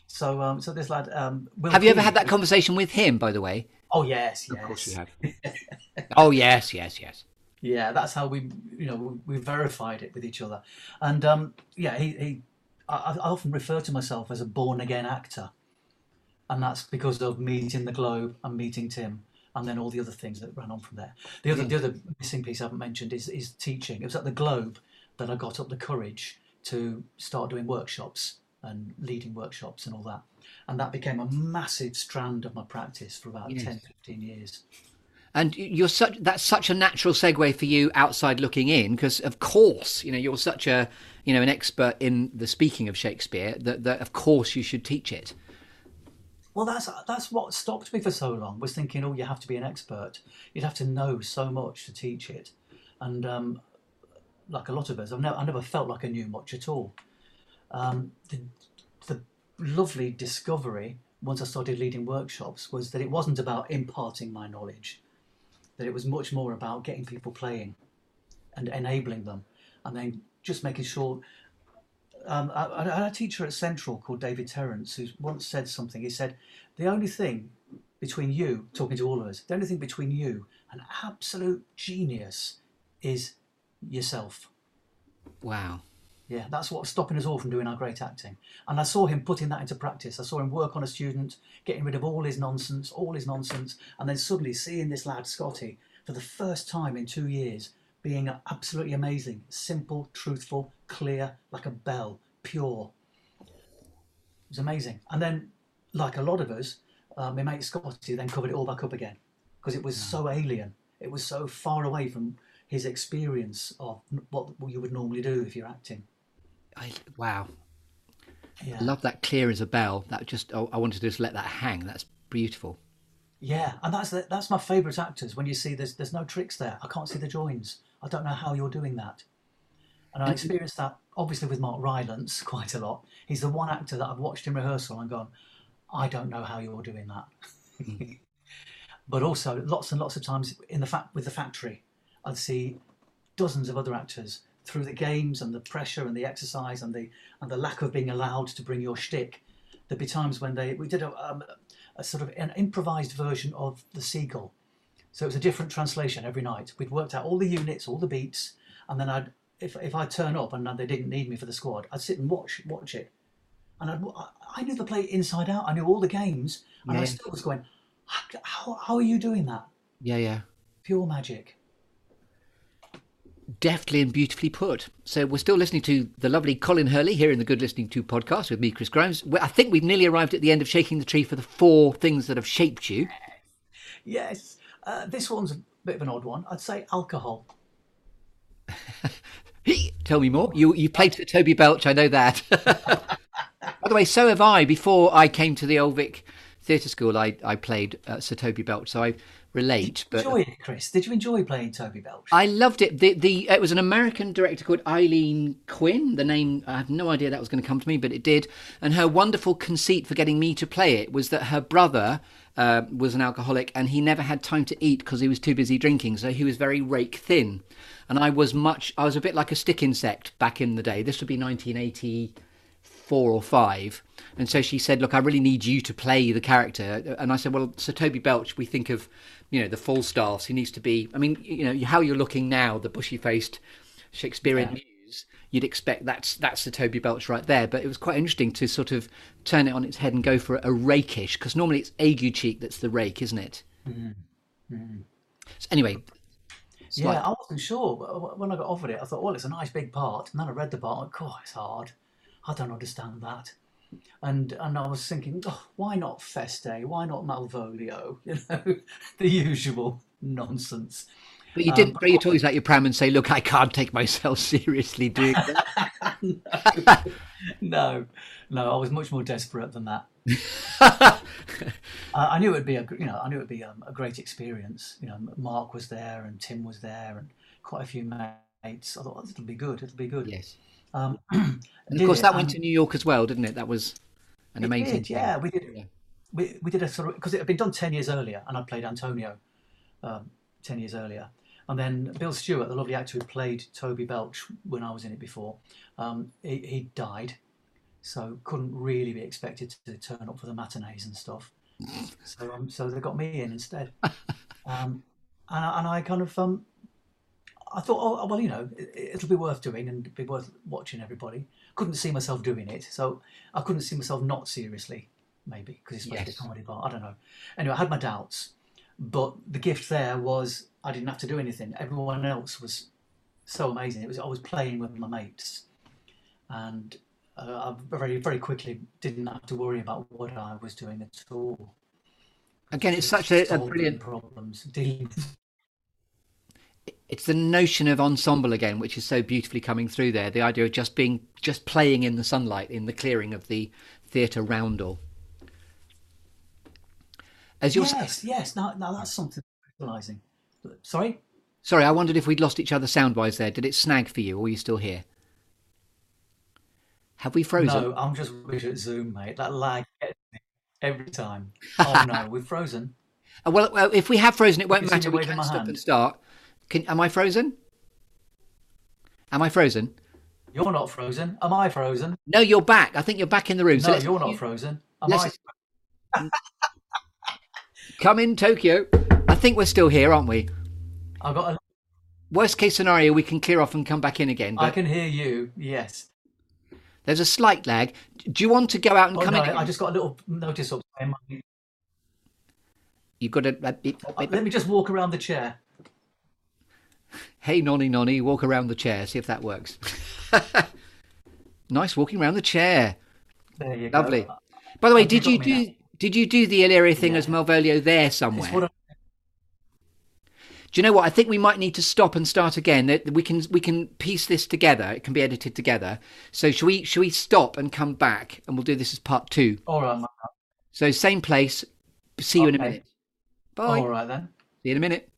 So, um, so this lad, um, Will have you ever had that conversation with him? By the way, Oh yes, yes. of course you have. oh yes, yes, yes. Yeah, that's how we, you know, we verified it with each other, and um, yeah, he, he I, I often refer to myself as a born again actor, and that's because of meeting the Globe and meeting Tim, and then all the other things that ran on from there. The other, the other missing piece I haven't mentioned is is teaching. It was at the Globe that I got up the courage to start doing workshops and leading workshops and all that, and that became a massive strand of my practice for about Yes. 10, 15 years. And you're such that's such a natural segue for you outside looking in because of course you know you're such a you know an expert in the speaking of Shakespeare that, that of course you should teach it. Well, that's that's what stopped me for so long. Was thinking, oh, you have to be an expert. You'd have to know so much to teach it, and um, like a lot of us, I've never, I never felt like I knew much at all. Um, the, the lovely discovery once I started leading workshops was that it wasn't about imparting my knowledge, that it was much more about getting people playing and enabling them, and then just making sure um, I, I had a teacher at Central called David Terrence who once said something. He said, The only thing between you, talking to all of us, the only thing between you and absolute genius is yourself. Wow. Yeah, that's what's stopping us all from doing our great acting. And I saw him putting that into practice. I saw him work on a student, getting rid of all his nonsense, all his nonsense, and then suddenly seeing this lad, Scotty, for the first time in two years, being absolutely amazing, simple, truthful, clear, like a bell, pure. It was amazing. And then, like a lot of us, uh, my mate Scotty then covered it all back up again because it was so alien. It was so far away from his experience of what you would normally do if you're acting. I, wow. Yeah. I love that clear as a bell. That just oh, I wanted to just let that hang. That's beautiful. Yeah, and that's the, that's my favourite actors. When you see there's there's no tricks there. I can't see the joins. I don't know how you're doing that. And I experienced that obviously with Mark Rylance quite a lot. He's the one actor that I've watched in rehearsal and gone, I don't know how you're doing that. Mm. but also lots and lots of times in the fact with the factory, I'd see dozens of other actors through the games and the pressure and the exercise and the and the lack of being allowed to bring your shtick, there'd be times when they we did a, um, a sort of an improvised version of the seagull. So it was a different translation every night. We'd worked out all the units, all the beats, and then I'd if if I turn up and they didn't need me for the squad, I'd sit and watch watch it, and I'd, I knew the play inside out. I knew all the games, and Yeah. I still was going, how how are you doing that? Yeah, yeah. Pure magic. Deftly and beautifully put. So we're still listening to the lovely Colin Hurley here in the Good Listening To podcast with me, Chris Grimes. I think we've nearly arrived at the end of shaking the tree for the four things that have shaped you. Yes, uh, this one's a bit of an odd one. I'd say alcohol. Tell me more. You you played for Toby Belch, I know that. By the way, so have I. Before I came to the Old Vic Theatre School, I, I played uh, Sir Toby Belch, so I relate. But Enjoy it, Chris. Did you enjoy playing Toby Belch? I loved it. The the it was an American director called Eileen Quinn. The name I have no idea that was going to come to me, but it did. And her wonderful conceit for getting me to play it was that her brother uh, was an alcoholic and he never had time to eat because he was too busy drinking. So he was very rake thin, and I was much. I was a bit like a stick insect back in the day. This would be 1980 four or five. And so she said, "Look, I really need you to play the character." And I said, "Well, Sir Toby Belch, we think of, you know, the Falstaffs. He needs to be. I mean, you know, how you're looking now, the bushy-faced Shakespearean muse. You'd expect that's that's Sir Toby Belch right there. But it was quite interesting to sort of turn it on its head and go for a rakish, because normally it's Aguecheek that's the rake, isn't it? Mm-hmm. Mm-hmm. So anyway, yeah, I wasn't sure. but When I got offered it, I thought, well, it's a nice big part. And then I read the part, like, oh, it's hard. I don't understand that. And and I was thinking, oh, why not Feste? Why not Malvolio? You know, the usual nonsense. but you didn't throw your toys out your pram and say, "Look, I can't take myself seriously doing that." No, no, I was much more desperate than that. I, I knew it would be a, you know, I knew it would be um, a great experience. You know, Mark was there and Tim was there and quite a few mates. I thought oh, it'll be good. It'll be good. yes. Um, And of course, that went to New York as well, didn't it? That was an It amazing. did, yeah, we did. Yeah. We, we did a sort of because it had been done ten years earlier, and I played Antonio um, ten years earlier, and then Bill Stewart, the lovely actor who played Toby Belch when I was in it before, um, he, he died, so couldn't really be expected to turn up for the matinees and stuff. So um, so they got me in instead, um, and, I, and I kind of um, I thought, oh well, you know, it, it'll be worth doing and be worth watching everybody. Couldn't see myself doing it, so I couldn't see myself not seriously, maybe because it's supposed to be a comedy bar. I don't know. Anyway, I had my doubts, but the gift there was I didn't have to do anything. Everyone else was so amazing. It was I was playing with my mates, and uh, I very very quickly didn't have to worry about what I was doing at all. Again, it's such a, a brilliant. problems. Dealing with It's the notion of ensemble again, which is so beautifully coming through there. The idea of just being, just playing in the sunlight in the clearing of the theatre roundel. As you're, yes, yes. Now, now that's something crystallising. Sorry. sorry, I wondered if we'd lost each other sound-wise there. Did it snag for you, or are you still here? Have we frozen? No, I'm just rubbish at Zoom, mate. That lag every time. Oh no, we've frozen. Well, well, if we have frozen, it won't matter. We can stop hand. and start. Can, am I frozen? Am I frozen? You're not frozen. Am I frozen? No, you're back. I think you're back in the room. so No, let's- you're not frozen. Am I? Come in, Tokyo. I think we're still here, aren't we? I've got. A, Worst case scenario, we can clear off and come back in again. I can hear you. Yes. there's a slight lag. Do you want to go out and Oh come no, in? I just got a little notice up. You've got a, a, bit- a Uh, bit- Let me just walk around the chair. Hey, nonny, nonny, walk around the chair. See if that works. nice walking around the chair. There you go. Lovely. By the way, did you do did you do the Illyria thing Yeah. as Malvolio there somewhere? It's what I, Do you know what? I think we might need to stop and start again. We can we can piece this together. It can be edited together. So should we should we stop and come back and we'll do this as part two. all right. So same place. See you in a minute. Bye. All right then. See you in a minute.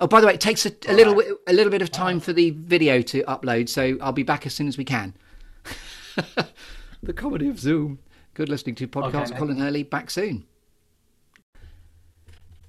Oh, by the way, it takes a, a little wi- a little bit of time for the video to upload, so I'll be back as soon as we can. the comedy of Zoom. Good listening to podcast. mate. Colin Hurley back soon.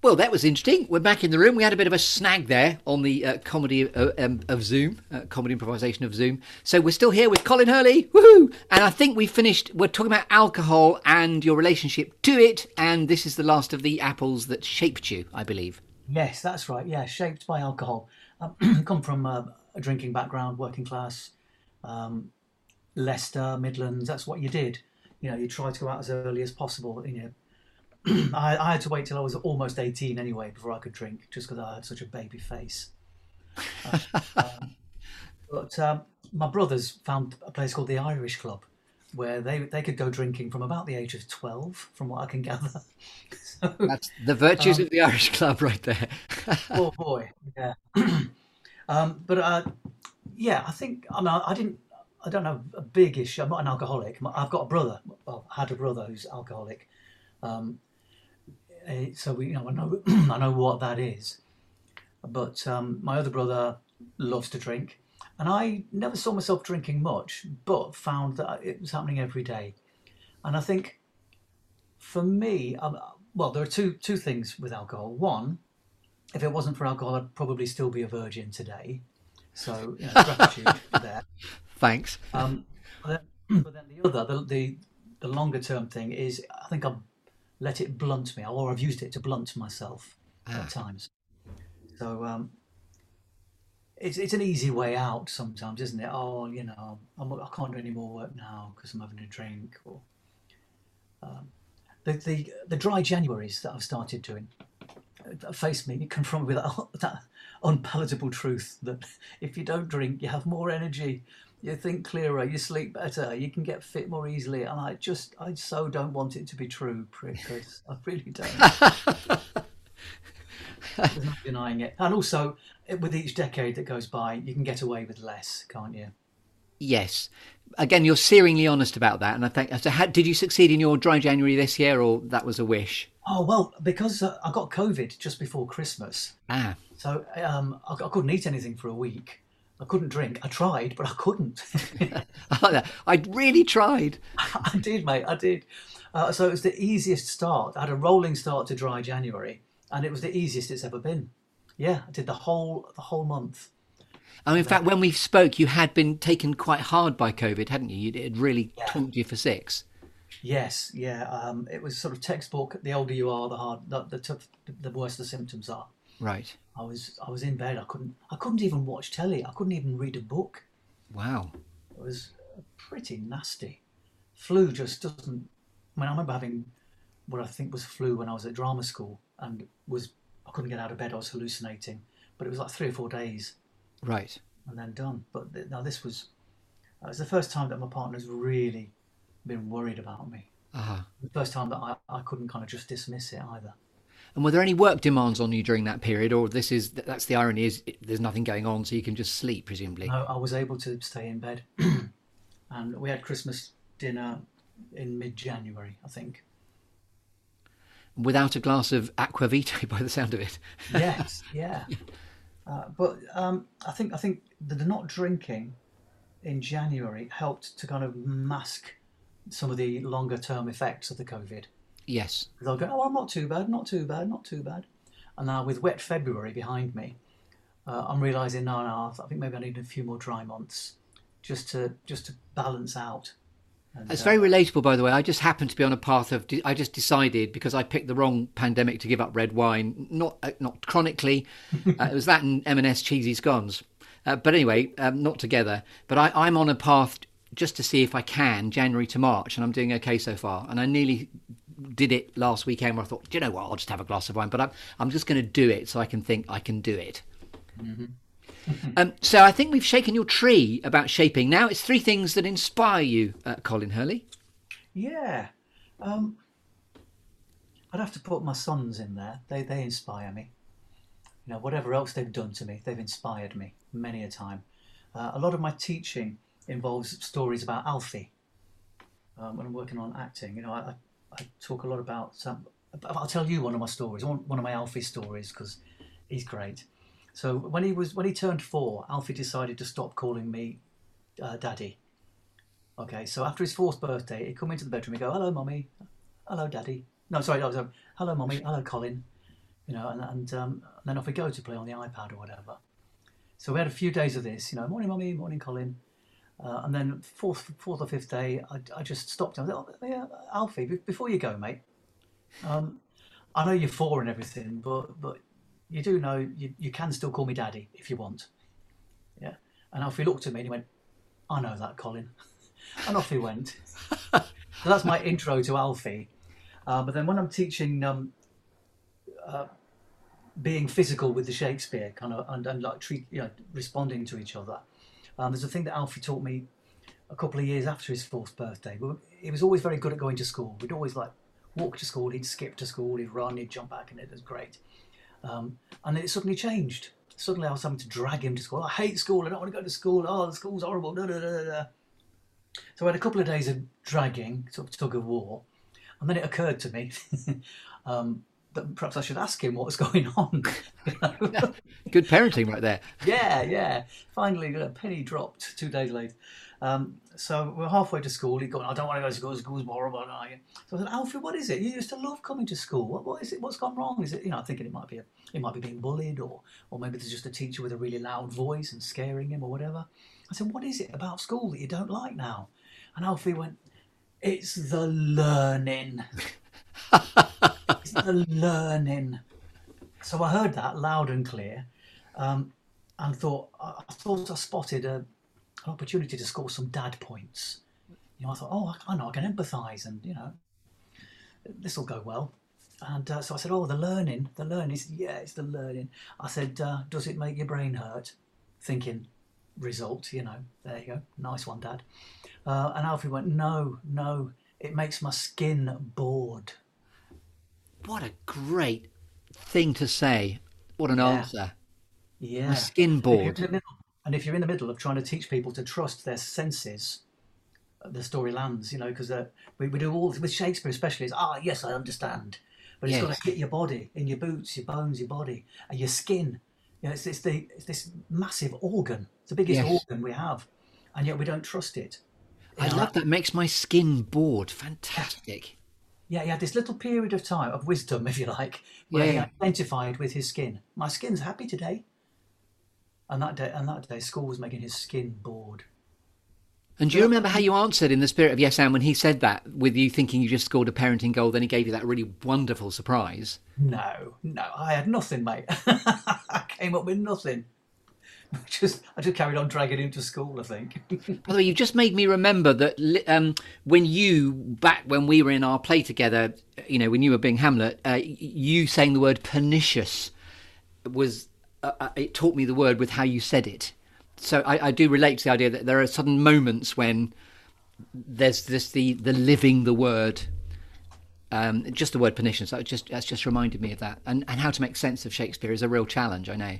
Well, that was interesting. We're back in the room. We had a bit of a snag there on the uh, comedy of, um, of Zoom, uh, comedy improvisation of Zoom. So we're still here with Colin Hurley. Woohoo! And I think we finished. We're talking about alcohol and your relationship to it. And this is the last of the apples that shaped you, I believe. Yes, that's right. Yeah, shaped by alcohol. Um, come from uh, a drinking background, working class, um, Leicester, Midlands. That's what you did. You know, you tried to go out as early as possible. You know, I, I, had to wait till I was almost 18 anyway before I could drink, just because I had such a baby face. Uh, um, but um, my brothers found a place called the Irish Club, where they, they could go drinking from about the age of 12, from what I can gather. so, That's the virtues um, of the Irish Club right there. oh boy, yeah. Um, but uh, yeah, I think I mean I, I didn't. I don't have a big issue. I'm not an alcoholic. I've got a brother. Well, I had a brother who's alcoholic. Um, Eh, so we, you know, I know I know what that is. But um, my other brother loves to drink, and I never saw myself drinking much, but found that it was happening every day. And I think, for me, um, well, there are two two things with alcohol. One, if it wasn't for alcohol, I'd probably still be a virgin today. So you know, gratitude there. Thanks. Um, but, then, but then the other, the, the the longer term thing is, I think I've let it blunt me, or I've used it to blunt myself ah. at times. So um, it's it's an easy way out sometimes, isn't it? Oh, you know, I'm, I can not do any more work now because I'm having a drink. Or um, the the the dry Januaries that I've started doing uh, face me confront me with that, that unpalatable truth that if you don't drink, you have more energy you think clearer, you sleep better, you can get fit more easily. And I just, I so don't want it to be true, Chris. I really don't. There's no denying it. And also, with each decade that goes by, you can get away with less, can't you? Yes. Again, you're searingly honest about that, and I think. So, how, did you succeed in your dry January this year, or that was a wish? Oh well, because uh, I got COVID just before Christmas. Ah. So um, I, I couldn't eat anything for a week. I couldn't drink. I tried, but I couldn't. I really tried. I did, mate. I did. Uh, so it was the easiest start. I had a rolling start to dry January, and it was the easiest it's ever been. Yeah, I did the whole the whole month. Mean, in fact, when we spoke, you had been taken quite hard by COVID, hadn't you? It had really yeah. you for six. Yes, yeah. Um, it was sort of textbook. The older you are, the hard, the, the, the worse the symptoms are. Right. I was I was in bed. I couldn't I couldn't even watch telly. I couldn't even read a book. Wow. It was pretty nasty. Flu just doesn't. I mean, I remember having what I think was flu when I was at drama school and was I couldn't get out of bed. I was hallucinating, but it was like three or four days. Right. And then done. But th- now this was. It was the first time that my partner's really been worried about me. Uh-huh. The first time that I, I couldn't kind of just dismiss it either. And were there any work demands on you during that period, or this is that's the irony is there's nothing going on, so you can just sleep, presumably? No, I was able to stay in bed, and we had Christmas dinner in mid-January, I think. Without a glass of aquavita, by the sound of it. yes, yeah. Uh, but um, I think I think the not drinking in January helped to kind of mask some of the longer term effects of the COVID. Yes. I'll go, oh, I'm not too bad, not too bad, not too bad. And now with wet February behind me, uh, I'm realizing, now no, no, I think maybe I need a few more dry months just to just to balance out. And, It's very uh, relatable, by the way. I just happened to be on a path of. I just decided because I picked the wrong pandemic to give up red wine, not uh, not chronically. uh, it was that and M&S cheesy scones. Uh, but anyway, um, not together. But I, I'm on a path just to see if I can January to March, and I'm doing okay so far. And I nearly did it last weekend where I thought, do you know what, I'll just have a glass of wine, but I'm, I'm just going to do it so I can think I can do it. Mm-hmm. um, so I think we've shaken your tree about shaping. Now it's three things that inspire you, uh, Colin Hurley. Yeah. Um, I'd have to put my sons in there. They, they inspire me. You know, whatever else they've done to me, they've inspired me many a time. Uh, a lot of my teaching involves stories about Alfie. Um, when I'm working on acting, you know, I, I talk a lot about. Um, I'll tell you one of my stories, one of my Alfie stories, because he's great. So when he was when he turned four, Alfie decided to stop calling me uh, daddy. Okay, so after his fourth birthday, he'd come into the bedroom and go, "Hello, mommy. Hello, daddy." No, sorry, no, sorry. Hello, mommy. Hello, Colin. you know, and, and, um, then off we go to play on the iPad or whatever. So we had a few days of this, you know, morning, mommy. morning, Colin. Uh, and then fourth, fourth or fifth day, I, I just stopped. I thought, oh, yeah, Alfie, before you go, mate, um, I know you're four and everything, but but you do know you, you can still call me daddy if you want. Yeah. And Alfie looked at me and he went, I know that, Colin. and off he went. so that's my intro to Alfie. Uh, but then when I'm teaching um, uh, being physical with the Shakespeare kind of and, and like treat you know responding to each other. Um, there's a thing that Alfie taught me a couple of years after his fourth birthday. He was always very good at going to school. We'd always like walk to school, he'd skip to school, he'd run, he'd jump back, and it was great. Um, and then it suddenly changed. Suddenly I was having to drag him to school. I hate school. I don't want to go to school. Oh, the school's horrible. Da, da, da, da. So I had a couple of days of dragging, sort of tug of war. And then it occurred to me um, that perhaps I should ask him what's going on. Good parenting right there. yeah, yeah. Finally, a penny dropped two days later. Um, so we're halfway to school. He going, I don't want to go to school. School's horrible. So I said, Alfred, what is it? You used to love coming to school. What, what is it? What's gone wrong? Is it, you know, I'm thinking it might be a, it might be being bullied, or or maybe there's just a teacher with a really loud voice and scaring him, or whatever. I said, what is it about school that you don't like now? And Alfie went, it's the learning. it's the learning. So I heard that loud and clear, um, and thought I thought I spotted a, an opportunity to score some dad points. You know, I thought, oh, I, I know I can empathise, and you know, this will go well. And uh, so I said, oh, the learning, the learning. Said, yeah, it's the learning. I said, uh, does it make your brain hurt? Thinking, result, you know, there you go, nice one, Dad. Uh, and Alfie went, no, no, it makes my skin bored. What a great thing to say. What an yeah. answer. Yeah. My skin bored. And if you're in the middle of trying to teach people to trust their senses, the story lands, you know, because uh, we, we do all, with Shakespeare especially, is ah, yes, I understand. But it's yes. got to hit your body, in your boots, your bones, your body, and your skin. You know, it's, it's, the, it's this massive organ. It's the biggest yes. organ we have, and yet we don't trust it. I love that. Makes my skin bored. Fantastic. Yeah, he had this little period of time of wisdom, if you like, where yeah. he identified with his skin. My skin's happy today. And that day, and that day, school was making his skin bored. And do you remember how you answered in the spirit of Yes, And when he said that, with you thinking you just scored a parenting goal, then he gave you that really wonderful surprise? No, no, I had nothing, mate. I came up with nothing. Just, I just carried on dragging him to school. I think. By the way, you've just made me remember that um, when you back when we were in our play together, you know, when you were being Hamlet, uh, you saying the word pernicious was uh, uh, it taught me the word with how you said it. So I, I do relate to the idea that there are sudden moments when there's this the the living the word um, just the word pernicious. That just that's just reminded me of that, and and how to make sense of Shakespeare is a real challenge. I know.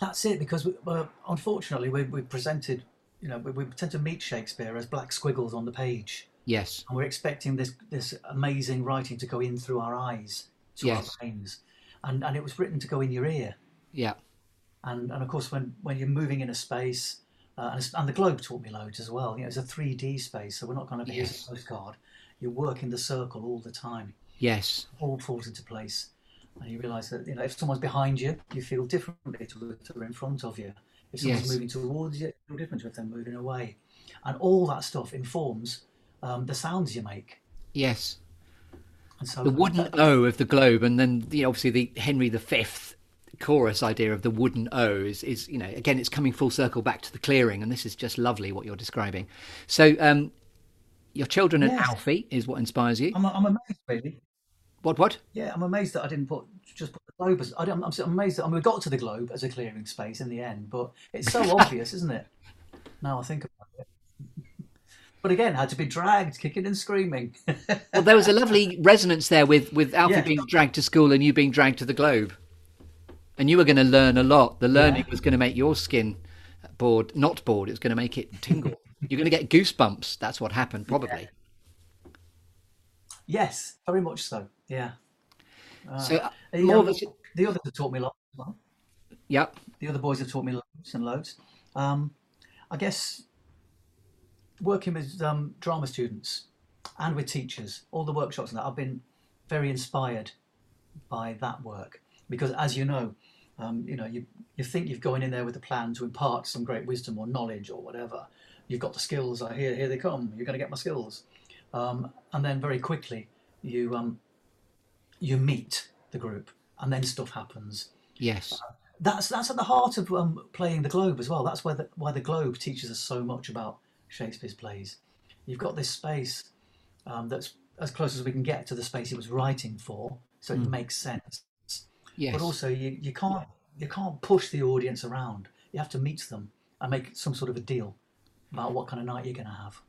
That's it, because we, uh, unfortunately we we presented, you know, we, we, tend to meet Shakespeare as black squiggles on the page. Yes. And we're expecting this this amazing writing to go in through our eyes to yes. our brains, and and it was written to go in your ear. Yeah. And and of course when when you're moving in a space, uh, and, and, the globe taught me loads as well. You know, it's a 3D space, so we're not going to be yes. a postcard. You're working the circle all the time. Yes. All falls into place and you realise that you know if someone's behind you, you feel differently to if they're in front of you. If someone's yes. moving towards you, you feel different to if they're moving away, and all that stuff informs um, the sounds you make. Yes. And so the wooden that, O of the globe, and then the, obviously the Henry V chorus idea of the wooden O is, is, you know, again, it's coming full circle back to the clearing, and this is just lovely what you're describing. So, um, your children and yes. Alfie is what inspires you. I'm, I'm amazed, really. What? What? Yeah, I'm amazed that I didn't put just put the globe as. I am amazed that I mean, we got to the globe as a clearing space in the end, but it's so obvious, isn't it? Now I think about it. But again, had to be dragged, kicking and screaming. well, there was a lovely resonance there with with Alfie yeah. being dragged to school and you being dragged to the globe, and you were going to learn a lot. The learning yeah. was going to make your skin bored, not bored. It was going to make it tingle. You're going to get goosebumps. That's what happened, probably. Yeah. Yes, very much so. Yeah. Uh, so uh, the, um, the others have taught me a lot as well. Yep. The other boys have taught me loads and loads. Um, I guess working with um, drama students and with teachers, all the workshops and that, I've been very inspired by that work. because as you know, um, you know you you think you've gone in there with a plan to impart some great wisdom or knowledge or whatever. You've got the skills. I hear here they come. You're going to get my skills, um, and then very quickly you um, you meet the group, and then stuff happens. Yes. That's that's at the heart of um, playing the Globe as well. That's why the, why the Globe teaches us so much about Shakespeare's plays. You've got this space um, that's as close as we can get to the space he was writing for, so it makes sense. Yes. But also, you, you can't you can't push the audience around. You have to meet them and make some sort of a deal about what kind of night you're going to have.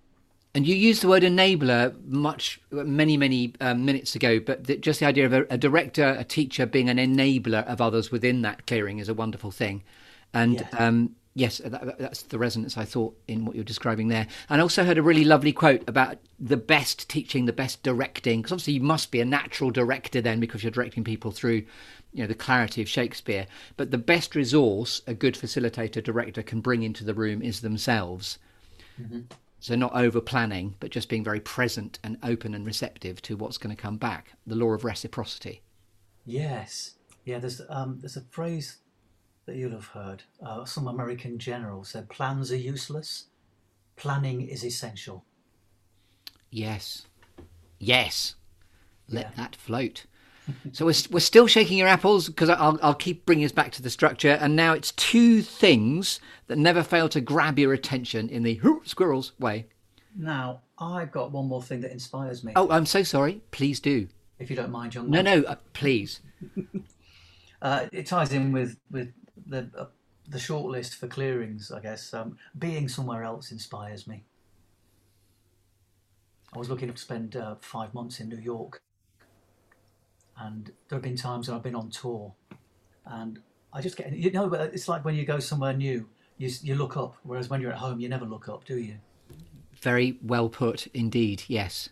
And you used the word enabler much, many, many um, minutes ago, but the, just the idea of a, a, director, a teacher being an enabler of others within that clearing is a wonderful thing. And Yes. um, yes, that, that's the resonance I thought in what you're describing there. And I also heard a really lovely quote about the best teaching, the best directing, because obviously you must be a natural director then because you're directing people through. You know the clarity of Shakespeare, but the best resource a good facilitator director can bring into the room is themselves. So not over planning, but just being very present and open and receptive to what's going to come back. The law of reciprocity. Yes, yeah. There's um, there's a phrase that you'll have heard. Uh, some American general said, "Plans are useless. Planning is essential." Yes, yes. Let Yeah. that float. so we're, we're still shaking your apples because I'll, I'll keep bringing us back to the structure. And now it's two things that never fail to grab your attention in the squirrels way. Now, I've got one more thing that inspires me, Oh, I'm so sorry. Please do. if you don't mind, young No, man. no, uh, please. Uh, it ties in with with the uh, the short list for clearings, I guess. Um, being somewhere else inspires me. I was looking to spend uh, five months in New York, and there have been times when I've been on tour, and I just get you know it's like when you go somewhere new, you you look up, whereas when you're at home, you never look up, do you? Very well put indeed. Yes.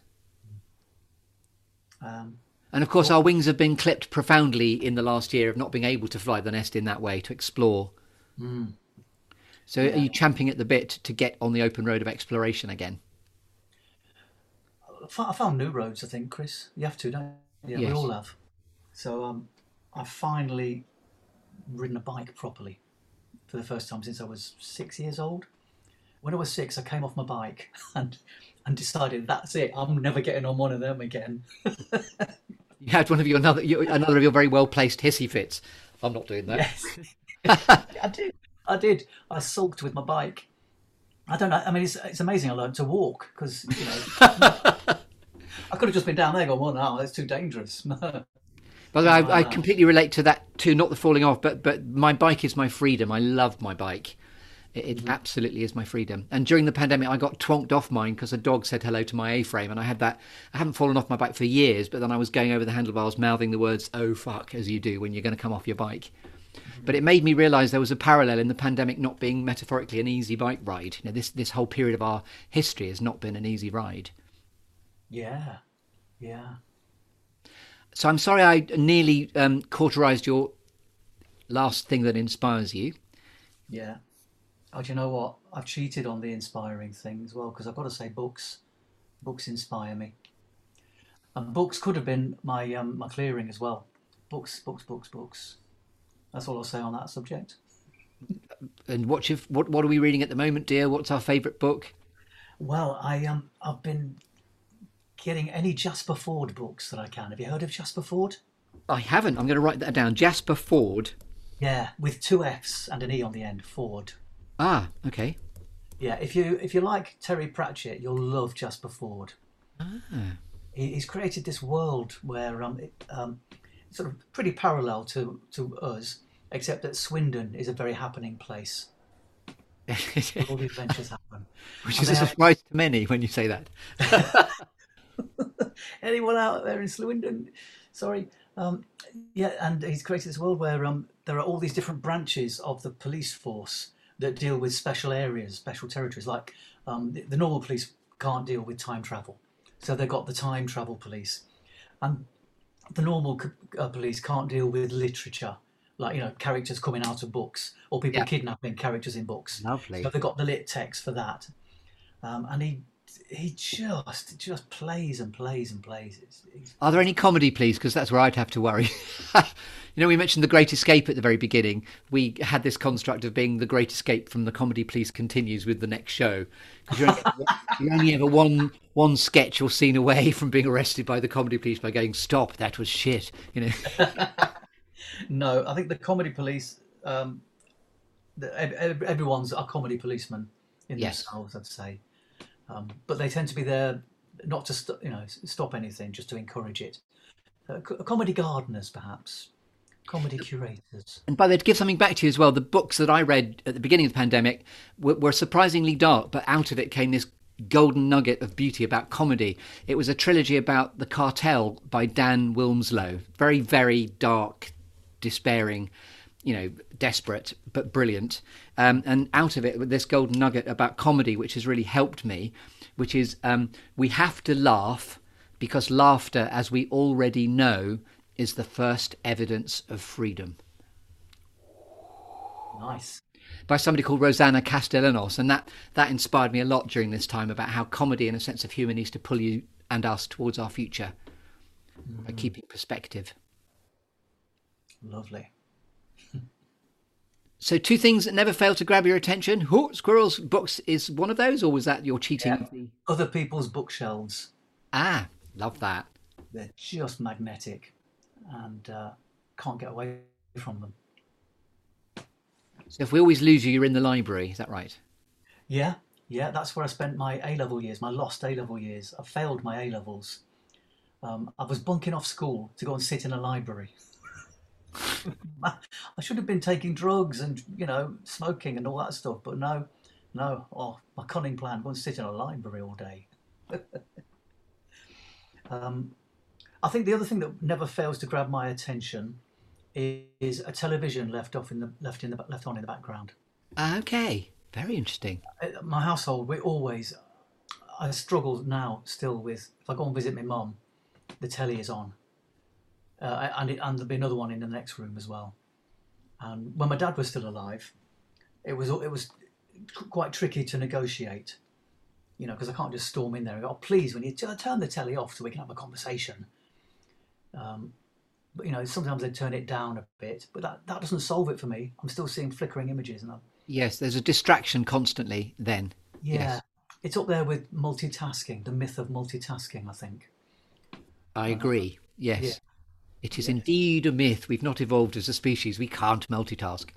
Um, And of course, our wings have been clipped profoundly in the last year of not being able to fly the nest in that way to explore. So, are you champing at the bit to get on the open road of exploration again? I I found new roads, I think, Chris. You have to, don't you? Yeah, Yes. we all have. So um, I've finally ridden a bike properly for the first time since I was six years old. When I was six, I came off my bike and and decided that's it. I'm never getting on one of them again. You had one of your another your, another of your very well placed hissy fits. I'm not doing that. Yes, I did. I did. I sulked with my bike. I don't know. I mean, it's, it's amazing. I learned to walk because you know I could have just been down there going, "Well, no, that's too dangerous." But I, I completely relate to that too. Not the falling off, but but my bike is my freedom. I love my bike. It, it mm-hmm. absolutely is my freedom. And during the pandemic, I got twonked off mine because a dog said hello to my A-frame, and I had that. I haven't fallen off my bike for years, but then I was going over the handlebars, mouthing the words "Oh fuck" as you do when you're going to come off your bike. Mm-hmm. But it made me realise there was a parallel in the pandemic not being metaphorically an easy bike ride. You know, this this whole period of our history has not been an easy ride. Yeah, yeah. So I'm sorry I nearly um, cauterised your last thing that inspires you. Yeah. Oh, do you know what? I've cheated on the inspiring thing as well because I've got to say books. Books inspire me. And books could have been my um, my clearing as well. Books, books, books, books. That's all I'll say on that subject. And what you what what are we reading at the moment, dear? What's our favourite book? Well, I um I've been getting any Jasper Fforde books that I can. Have you heard of Jasper Fforde? I haven't. I'm going to write that down. Jasper Fforde. Yeah, with two F's and an E on the end. Fforde. Ah, okay. Yeah, if you if you like Terry Pratchett, you'll love Jasper Fforde. He, he's created this world where um, it, um, it's sort of pretty parallel to to us, except that Swindon is a very happening place. All the adventures happen. Which And is a have- surprise to many when you say that. anyone out there in Swindon? Sorry. Um, yeah, and he's created this world where um, there are all these different branches of the police force that deal with special areas, special territories. Like um, the, the normal police can't deal with time travel, so they've got the time travel police, and the normal uh, police can't deal with literature, like you know characters coming out of books or people Yeah. kidnapping characters in books. Lovely. So they've got the lit text for that. Um, and he he just just plays and plays and plays. It's, it's, Are there any comedy, please? Because that's where I'd have to worry. you know, we mentioned The Great Escape at the very beginning. We had this construct of being The Great Escape from the comedy, please continues with the next show. Because you're, only- you're only ever one one sketch or scene away from being arrested by the comedy police by going, "Stop, that was shit." You know. no, I think the comedy police. Um, the, ev- ev- everyone's a comedy policeman in Yes. themselves, I'd say. Um, but they tend to be there not to st- you know stop anything, just to encourage it. Uh, comedy gardeners, perhaps. Comedy curators. And by the way, to give something back to you as well, the books that I read at the beginning of the pandemic were, were surprisingly dark, but out of it came this golden nugget of beauty about comedy. It was a trilogy about the cartel by Don Winslow. Very, very dark, despairing, you know, desperate, but brilliant. Um, and out of it, this golden nugget about comedy, which has really helped me, which is um, we have to laugh because laughter, as we already know, is the first evidence of freedom Nice. by somebody called Rosario Castellanos, and that that inspired me a lot during this time about how comedy and a sense of humour needs to pull you and us towards our future by keeping perspective. Lovely. So, two things that never fail to grab your attention. Oh, Squirrels books is one of those, or was that your cheating? Yeah. Other people's bookshelves. Ah, love that. They're just magnetic, and uh, can't get away from them. So, if we always lose you, you're in the library. Is that right? Yeah, yeah, that's where I spent my A level years, my lost A level years. I failed my A levels. Um, I was bunking off school to go and sit in a library. I should have been taking drugs and you know smoking and all that stuff, but no, no. Oh, my cunning plan: go and sit in a library all day. um, I think the other thing that never fails to grab my attention is, is a television left off in the left in the left on in the background. Okay, very interesting. Uh, my household, we always, I struggle now still with, if I go and visit my mum, the telly is on. Uh, and, it, and there'll be another one in the next room as well. And when my dad was still alive, it was it was quite tricky to negotiate, you know, because I can't just storm in there and go, oh, please, when you turn the telly off so we can have a conversation. Um, but, you know, sometimes they turn it down a bit, but that, that doesn't solve it for me. I'm still seeing flickering images and I'm, Yes, there's a distraction constantly. Then, Yeah. Yes. It's up there with multitasking, the myth of multitasking, I think. I agree. Yes, Yeah. It is indeed a myth. We've not evolved as a species. We can't multitask.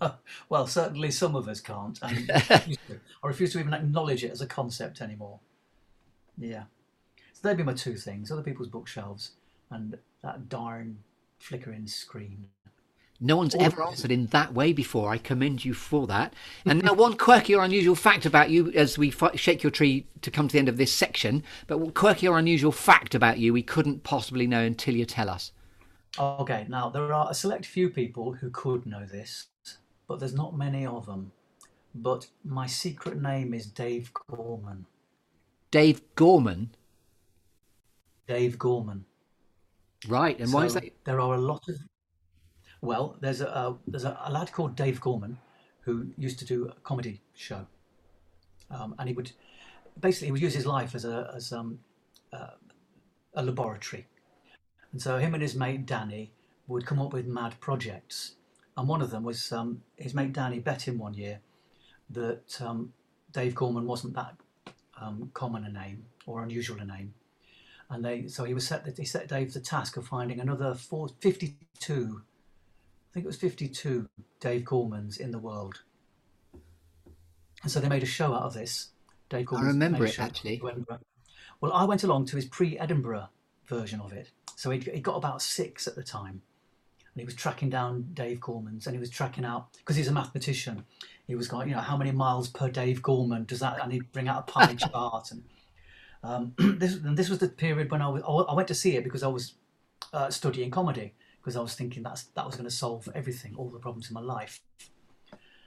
Well, certainly some of us can't. And I refuse to even acknowledge it as a concept anymore. Yeah. So they'd be my two things other people's bookshelves and that darn flickering screen. No one's ever answered in that way before. I commend you for that. And now, one quirky or unusual fact about you as we fi- shake your tree to come to the end of this section, but one quirky or unusual fact about you we couldn't possibly know until you tell us. Okay, now there are a select few people who could know this, but there's not many of them. But my secret name is Dave Gorman. Dave Gorman. Dave Gorman. Right, and why is that? There are a lot of. Well, there's a, a there's a, a lad called Dave Gorman who used to do a comedy show, um, and he would basically he would use his life as a as um, uh, a laboratory, and so him and his mate Danny would come up with mad projects, and one of them was um, his mate Danny bet him one year that um, Dave Gorman wasn't that um, common a name or unusual a name, and they so he was set he set Dave the task of finding another four, 52 I think it was 52 Dave Gormans in the world. And so they made a show out of this. Dave Gorman remember it, actually. well I went along to his pre-Edinburgh version of it. So he he got about six at the time. And he was tracking down Dave Gorman's and he was tracking out because he's a mathematician. He was going you know how many miles per Dave Gorman does that and he'd bring out a pie chart and um, this and this was the period when I was I went to see it because I was uh, studying comedy because I was thinking that's that was going to solve everything, all the problems in my life.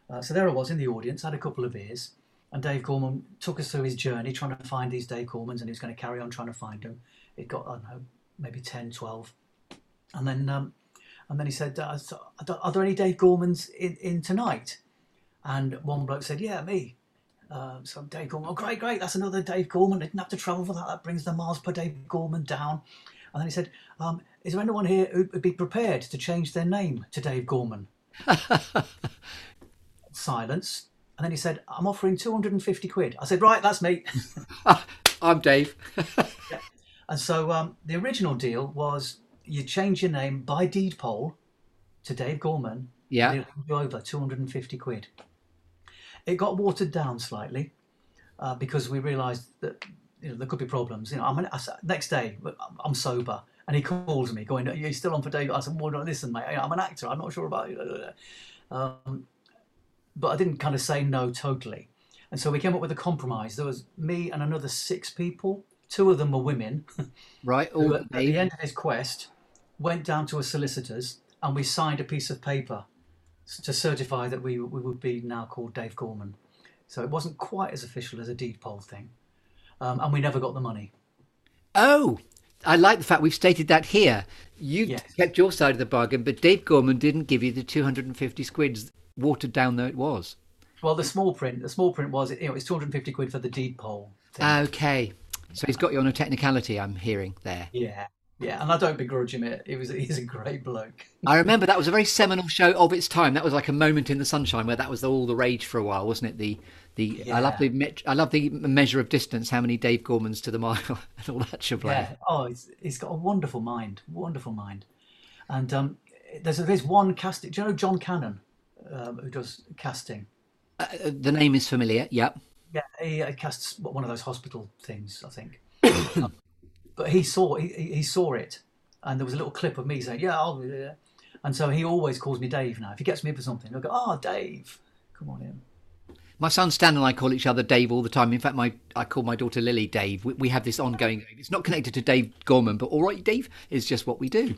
Uh, so there I was in the audience, had a couple of beers, and Dave Gorman took us through his journey trying to find these Dave Gormans, and he was going to carry on trying to find them. It got I don't know maybe 10, 12. and then um, and then he said, uh, "Are there any Dave Gormans in, in tonight?" And one bloke said, "Yeah, me." Uh, so Dave Gorman, oh great, great, that's another Dave Gorman. Didn't have to travel for that. That brings the miles per Dave Gorman down. And then he said, um, "Is there anyone here who would be prepared to change their name to Dave Gorman?" Silence. And then he said, "I'm offering 250 quid." I said, "Right, that's me." I'm Dave. and so um, the original deal was you change your name by deed poll to Dave Gorman. Yeah. and it'll go over 250 quid. It got watered down slightly uh, because we realised that you know there could be problems. You know, I'm an, I next day I'm sober and he calls me going, "Are you still on for Dave?" I said, "Well, no, listen, mate, I'm an actor. I'm not sure about you." Um, but I didn't kind of say no totally. And so we came up with a compromise. There was me and another six people. Two of them were women. Right. All at, at the end of his quest went down to a solicitor's and we signed a piece of paper to certify that we, we would be now called Dave Gorman. So it wasn't quite as official as a deed poll thing. Um, and we never got the money. Oh, I like the fact we've stated that here. You Yes. kept your side of the bargain, but Dave Gorman didn't give you the 250 squids, watered down though it was. Well, the small print, the small print was, you know, it's 250 quid for the deed poll thing. Okay. So he's got you on a technicality, I'm hearing there. yeah. Yeah. And I don't begrudge him it. He was, he's a great bloke. I remember that was a very seminal show of its time. That was like a moment in the sunshine where that was all the rage for a while, wasn't it? The the I love the met- I love the measure of distance, how many Dave Gormans to the mile and all that shebang. Yeah. Oh, he's, he's got a wonderful mind, wonderful mind. And um, there's there's one casting. Do you know John Cannon, um, who does casting? Uh, the name is familiar. Yep. Yeah, he uh, casts one of those hospital things, I think. Um, but he saw he, he he saw it, and there was a little clip of me saying, "Yeah, I'll." be there." And so he always calls me Dave now. If he gets me for something, he'll go, "Oh, Dave, come on in." My son Stan and I call each other Dave all the time. In fact, my I call my daughter Lily Dave. We, we have this ongoing. It's not connected to Dave Gorman, but all right, Dave is just what we do.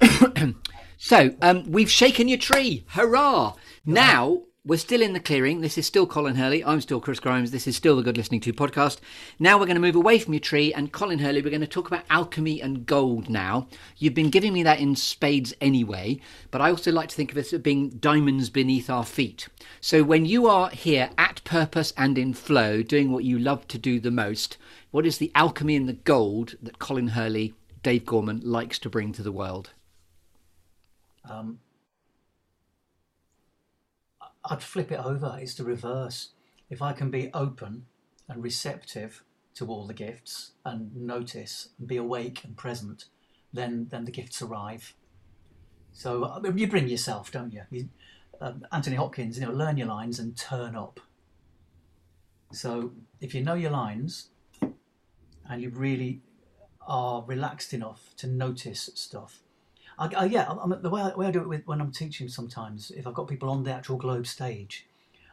so um, we've shaken your tree. Hurrah! Now we're still in the clearing. This is still Colin Hurley. I'm still Chris Grimes. This is still the Good Listening to podcast. Now we're going to move away from your tree and Colin Hurley. We're going to talk about alchemy and gold now. You've been giving me that in spades anyway, but I also like to think of it as being diamonds beneath our feet. So when you are here at purpose and in flow, doing what you love to do the most, what is the alchemy and the gold that Colin Hurley, Dave Gorman, likes to bring to the world? Um, I'd flip it over. It's the reverse. If I can be open and receptive to all the gifts and notice and be awake and present, then then the gifts arrive. So you bring yourself, don't you? you um, Anthony Hopkins, you know, learn your lines and turn up. So if you know your lines and you really are relaxed enough to notice stuff, I, I, yeah, I'm, the way I, way I do it with, when I'm teaching sometimes, if I've got people on the actual globe stage,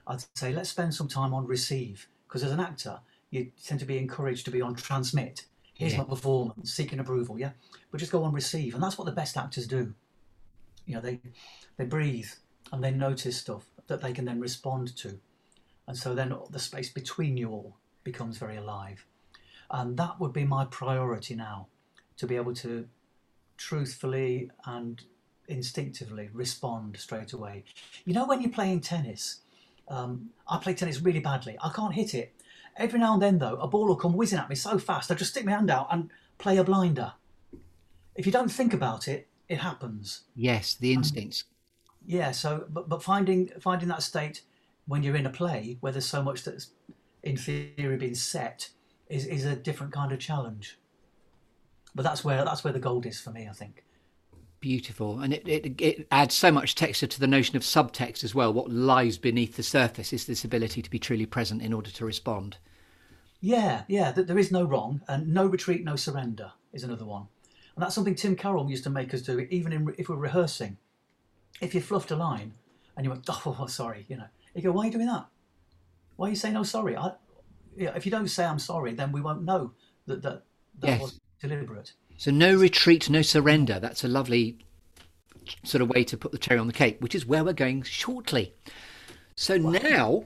I'd say let's spend some time on receive because as an actor, you tend to be encouraged to be on transmit. Here's Yeah. my performance, seeking approval, yeah. But just go on receive, and that's what the best actors do. You know, they they breathe and they notice stuff that they can then respond to, and so then the space between you all becomes very alive, and that would be my priority now, to be able to truthfully and instinctively respond straight away. You know, when you're playing tennis, um, I play tennis really badly. I can't hit it. Every now and then, though, a ball will come whizzing at me so fast, I just stick my hand out and play a blinder. If you don't think about it, it happens. Yes, the instincts. Yeah. So, but, but finding finding that state when you're in a play where there's so much that's in theory been set is, is a different kind of challenge. But that's where that's where the gold is for me, I think. Beautiful, and it, it it adds so much texture to the notion of subtext as well. What lies beneath the surface is this ability to be truly present in order to respond. Yeah, yeah. That there is no wrong, and no retreat, no surrender is another one, and that's something Tim Carroll used to make us do. Even in, if we're rehearsing, if you fluffed a line and you went, "Oh, oh sorry," you know, you go, "Why are you doing that? Why are you saying, oh, sorry?" I, yeah, if you don't say, "I'm sorry," then we won't know that that, that Yes. was deliberate. So no retreat, no surrender. That's a lovely sort of way to put the cherry on the cake, which is where we're going shortly. So now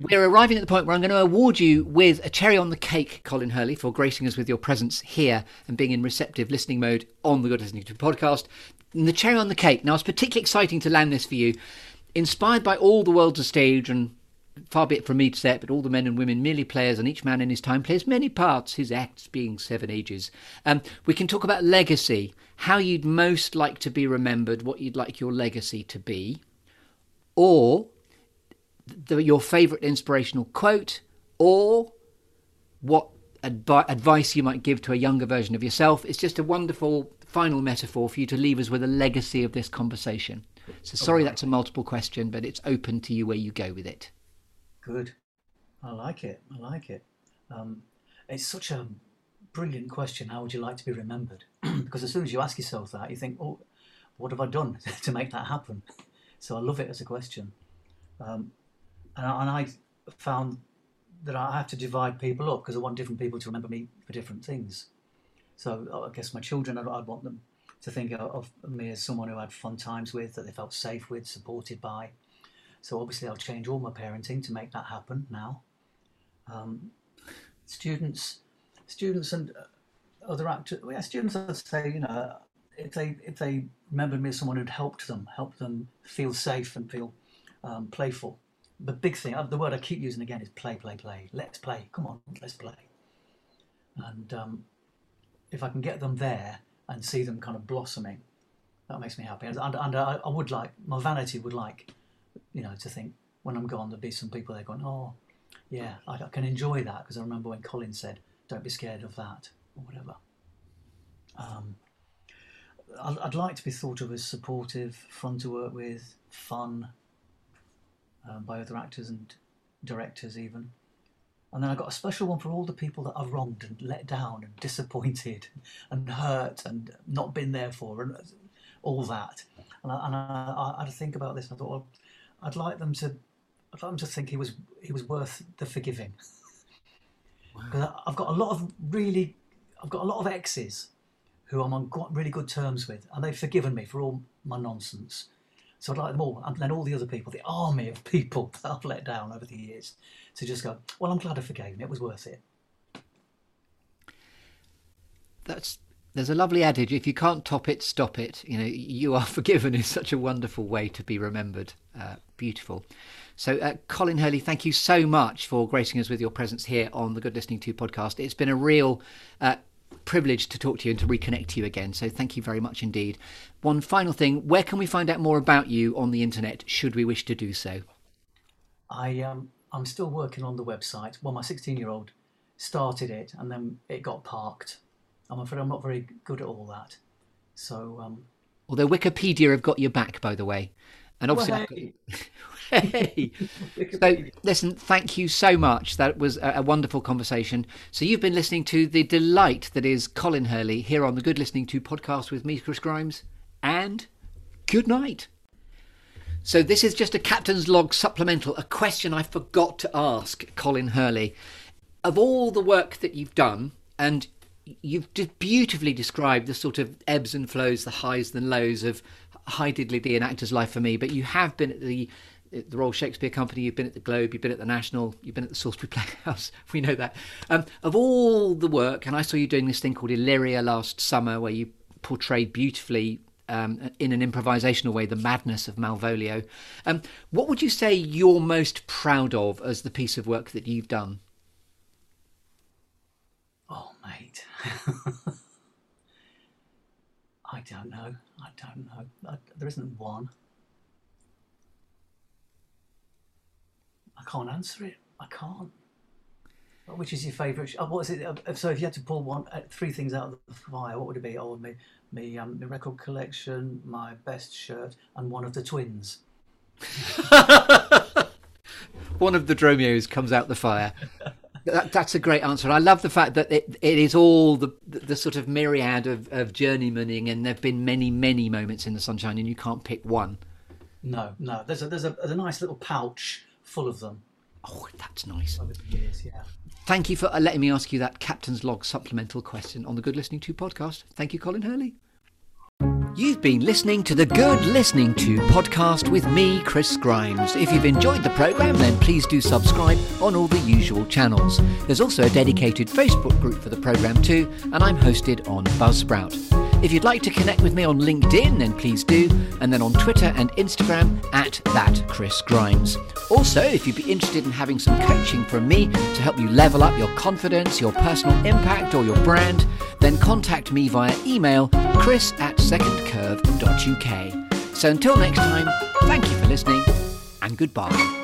we're arriving at the point where I'm going to award you with a cherry on the cake, Colin Hurley, for gracing us with your presence here and being in receptive listening mode on the Good Listening to podcast. And the cherry on the cake. Now, it's particularly exciting to land this for you, inspired by all the world's a stage and far be it from me to say it, but all the men and women merely players, and each man in his time plays many parts, his acts being seven ages. Um, we can talk about legacy, how you'd most like to be remembered, what you'd like your legacy to be, or the, your favourite inspirational quote, or what advi- advice you might give to a younger version of yourself. It's just a wonderful final metaphor for you to leave us with a legacy of this conversation. So sorry that's a multiple question, but it's open to you where you go with it. Good. I like it. I like it. Um, it's such a brilliant question. How would you like to be remembered? because as soon as you ask yourself that, you think, oh, what have I done to make that happen? So I love it as a question. Um, and, I, and I found that I have to divide people up because I want different people to remember me for different things. So I guess my children, I'd, I'd want them to think of me as someone who had fun times with, that they felt safe with, supported by. So obviously, I'll change all my parenting to make that happen now. Um, students, students, and uh, other actors. Yeah, students. I'd say, you know, if they if they remembered me as someone who'd helped them, helped them feel safe and feel um, playful. The big thing, uh, the word I keep using again is play, play, play. Let's play. Come on, let's play. And um, if I can get them there and see them kind of blossoming, that makes me happy. And, and, and I, I would like my vanity would like you know, to think when I'm gone, there'll be some people there going, oh, yeah, I, I can enjoy that because I remember when Colin said, don't be scared of that or whatever. Um, I'd, I'd, like to be thought of as supportive, fun to work with, fun um, by other actors and directors, even. And then I've got a special one for all the people that I've wronged and let down and disappointed and hurt and not been there for and all that. And I, and I, I, I think about this and I thought, well, I'd like them to, I'd like them to think he was he was worth the forgiving. Because wow. I've got a lot of really, I've got a lot of exes who I'm on really good terms with, and they've forgiven me for all my nonsense. So I'd like them all, and then all the other people, the army of people that I've let down over the years, to just go, well, I'm glad I forgave him. It was worth it. That's there's a lovely adage: if you can't top it, stop it. You know, you are forgiven is such a wonderful way to be remembered. Uh, beautiful. So, uh, Colin Hurley, thank you so much for gracing us with your presence here on the Good Listening To podcast. It's been a real uh, privilege to talk to you and to reconnect to you again. So, thank you very much indeed. One final thing: where can we find out more about you on the internet? Should we wish to do so? I um, I'm still working on the website. Well, my 16 year old started it, and then it got parked I'm afraid I'm not very good at all that. So, um, although Wikipedia have got your back, by the way, and obviously, well, hey. hey. so listen, thank you so much. That was a, a, wonderful conversation. So you've been listening to the delight that is Colin Hurley here on the Good Listening to podcast with me, Chris Grimes, and good night. So this is just a captain's log supplemental, a question I forgot to ask Colin Hurley. Of all the work that you've done, and you've beautifully described the sort of ebbs and flows, the highs and lows of High Diddley Dee an actor's life for me. But you have been at the the Royal Shakespeare Company, you've been at the Globe, you've been at the National, you've been at the Salisbury Playhouse. We know that. Um, of all the work, and I saw you doing this thing called Illyria last summer, where you portrayed beautifully um, in an improvisational way the madness of Malvolio. Um, what would you say you're most proud of as the piece of work that you've done? Oh, mate. I don't know. I don't know. I, there isn't one. I can't answer it. I can't. Which is your favourite? Oh, what is it? Uh, so, if you had to pull one, uh, three things out of the fire, what would it be? Oh, me, me, um, my record collection, my best shirt, and one of the twins. one of the Dromios comes out the fire. That, that's a great answer. I love the fact that it, it is all the, the, sort of myriad of, of journeymaning, and there have been many, many moments in the sunshine, and you can't pick one. No, no. There's a there's a, there's a nice little pouch full of them. Oh, that's nice. Years, yeah. Thank you for uh, letting me ask you that Captain's Log supplemental question on the Good Listening To podcast. Thank you, Colin Hurley. You've been listening to the Good Listening To podcast with me, Chris Grimes. If you've enjoyed the programme, then please do subscribe on all the usual channels. There's also a dedicated Facebook group for the programme too, and I'm hosted on Buzzsprout. If you'd like to connect with me on LinkedIn, then please do, and then on Twitter and Instagram at that Chris Grimes. Also, if you'd be interested in having some coaching from me to help you level up your confidence, your personal impact, or your brand, then contact me via email chris at secondcurve.uk. So until next time, thank you for listening and goodbye.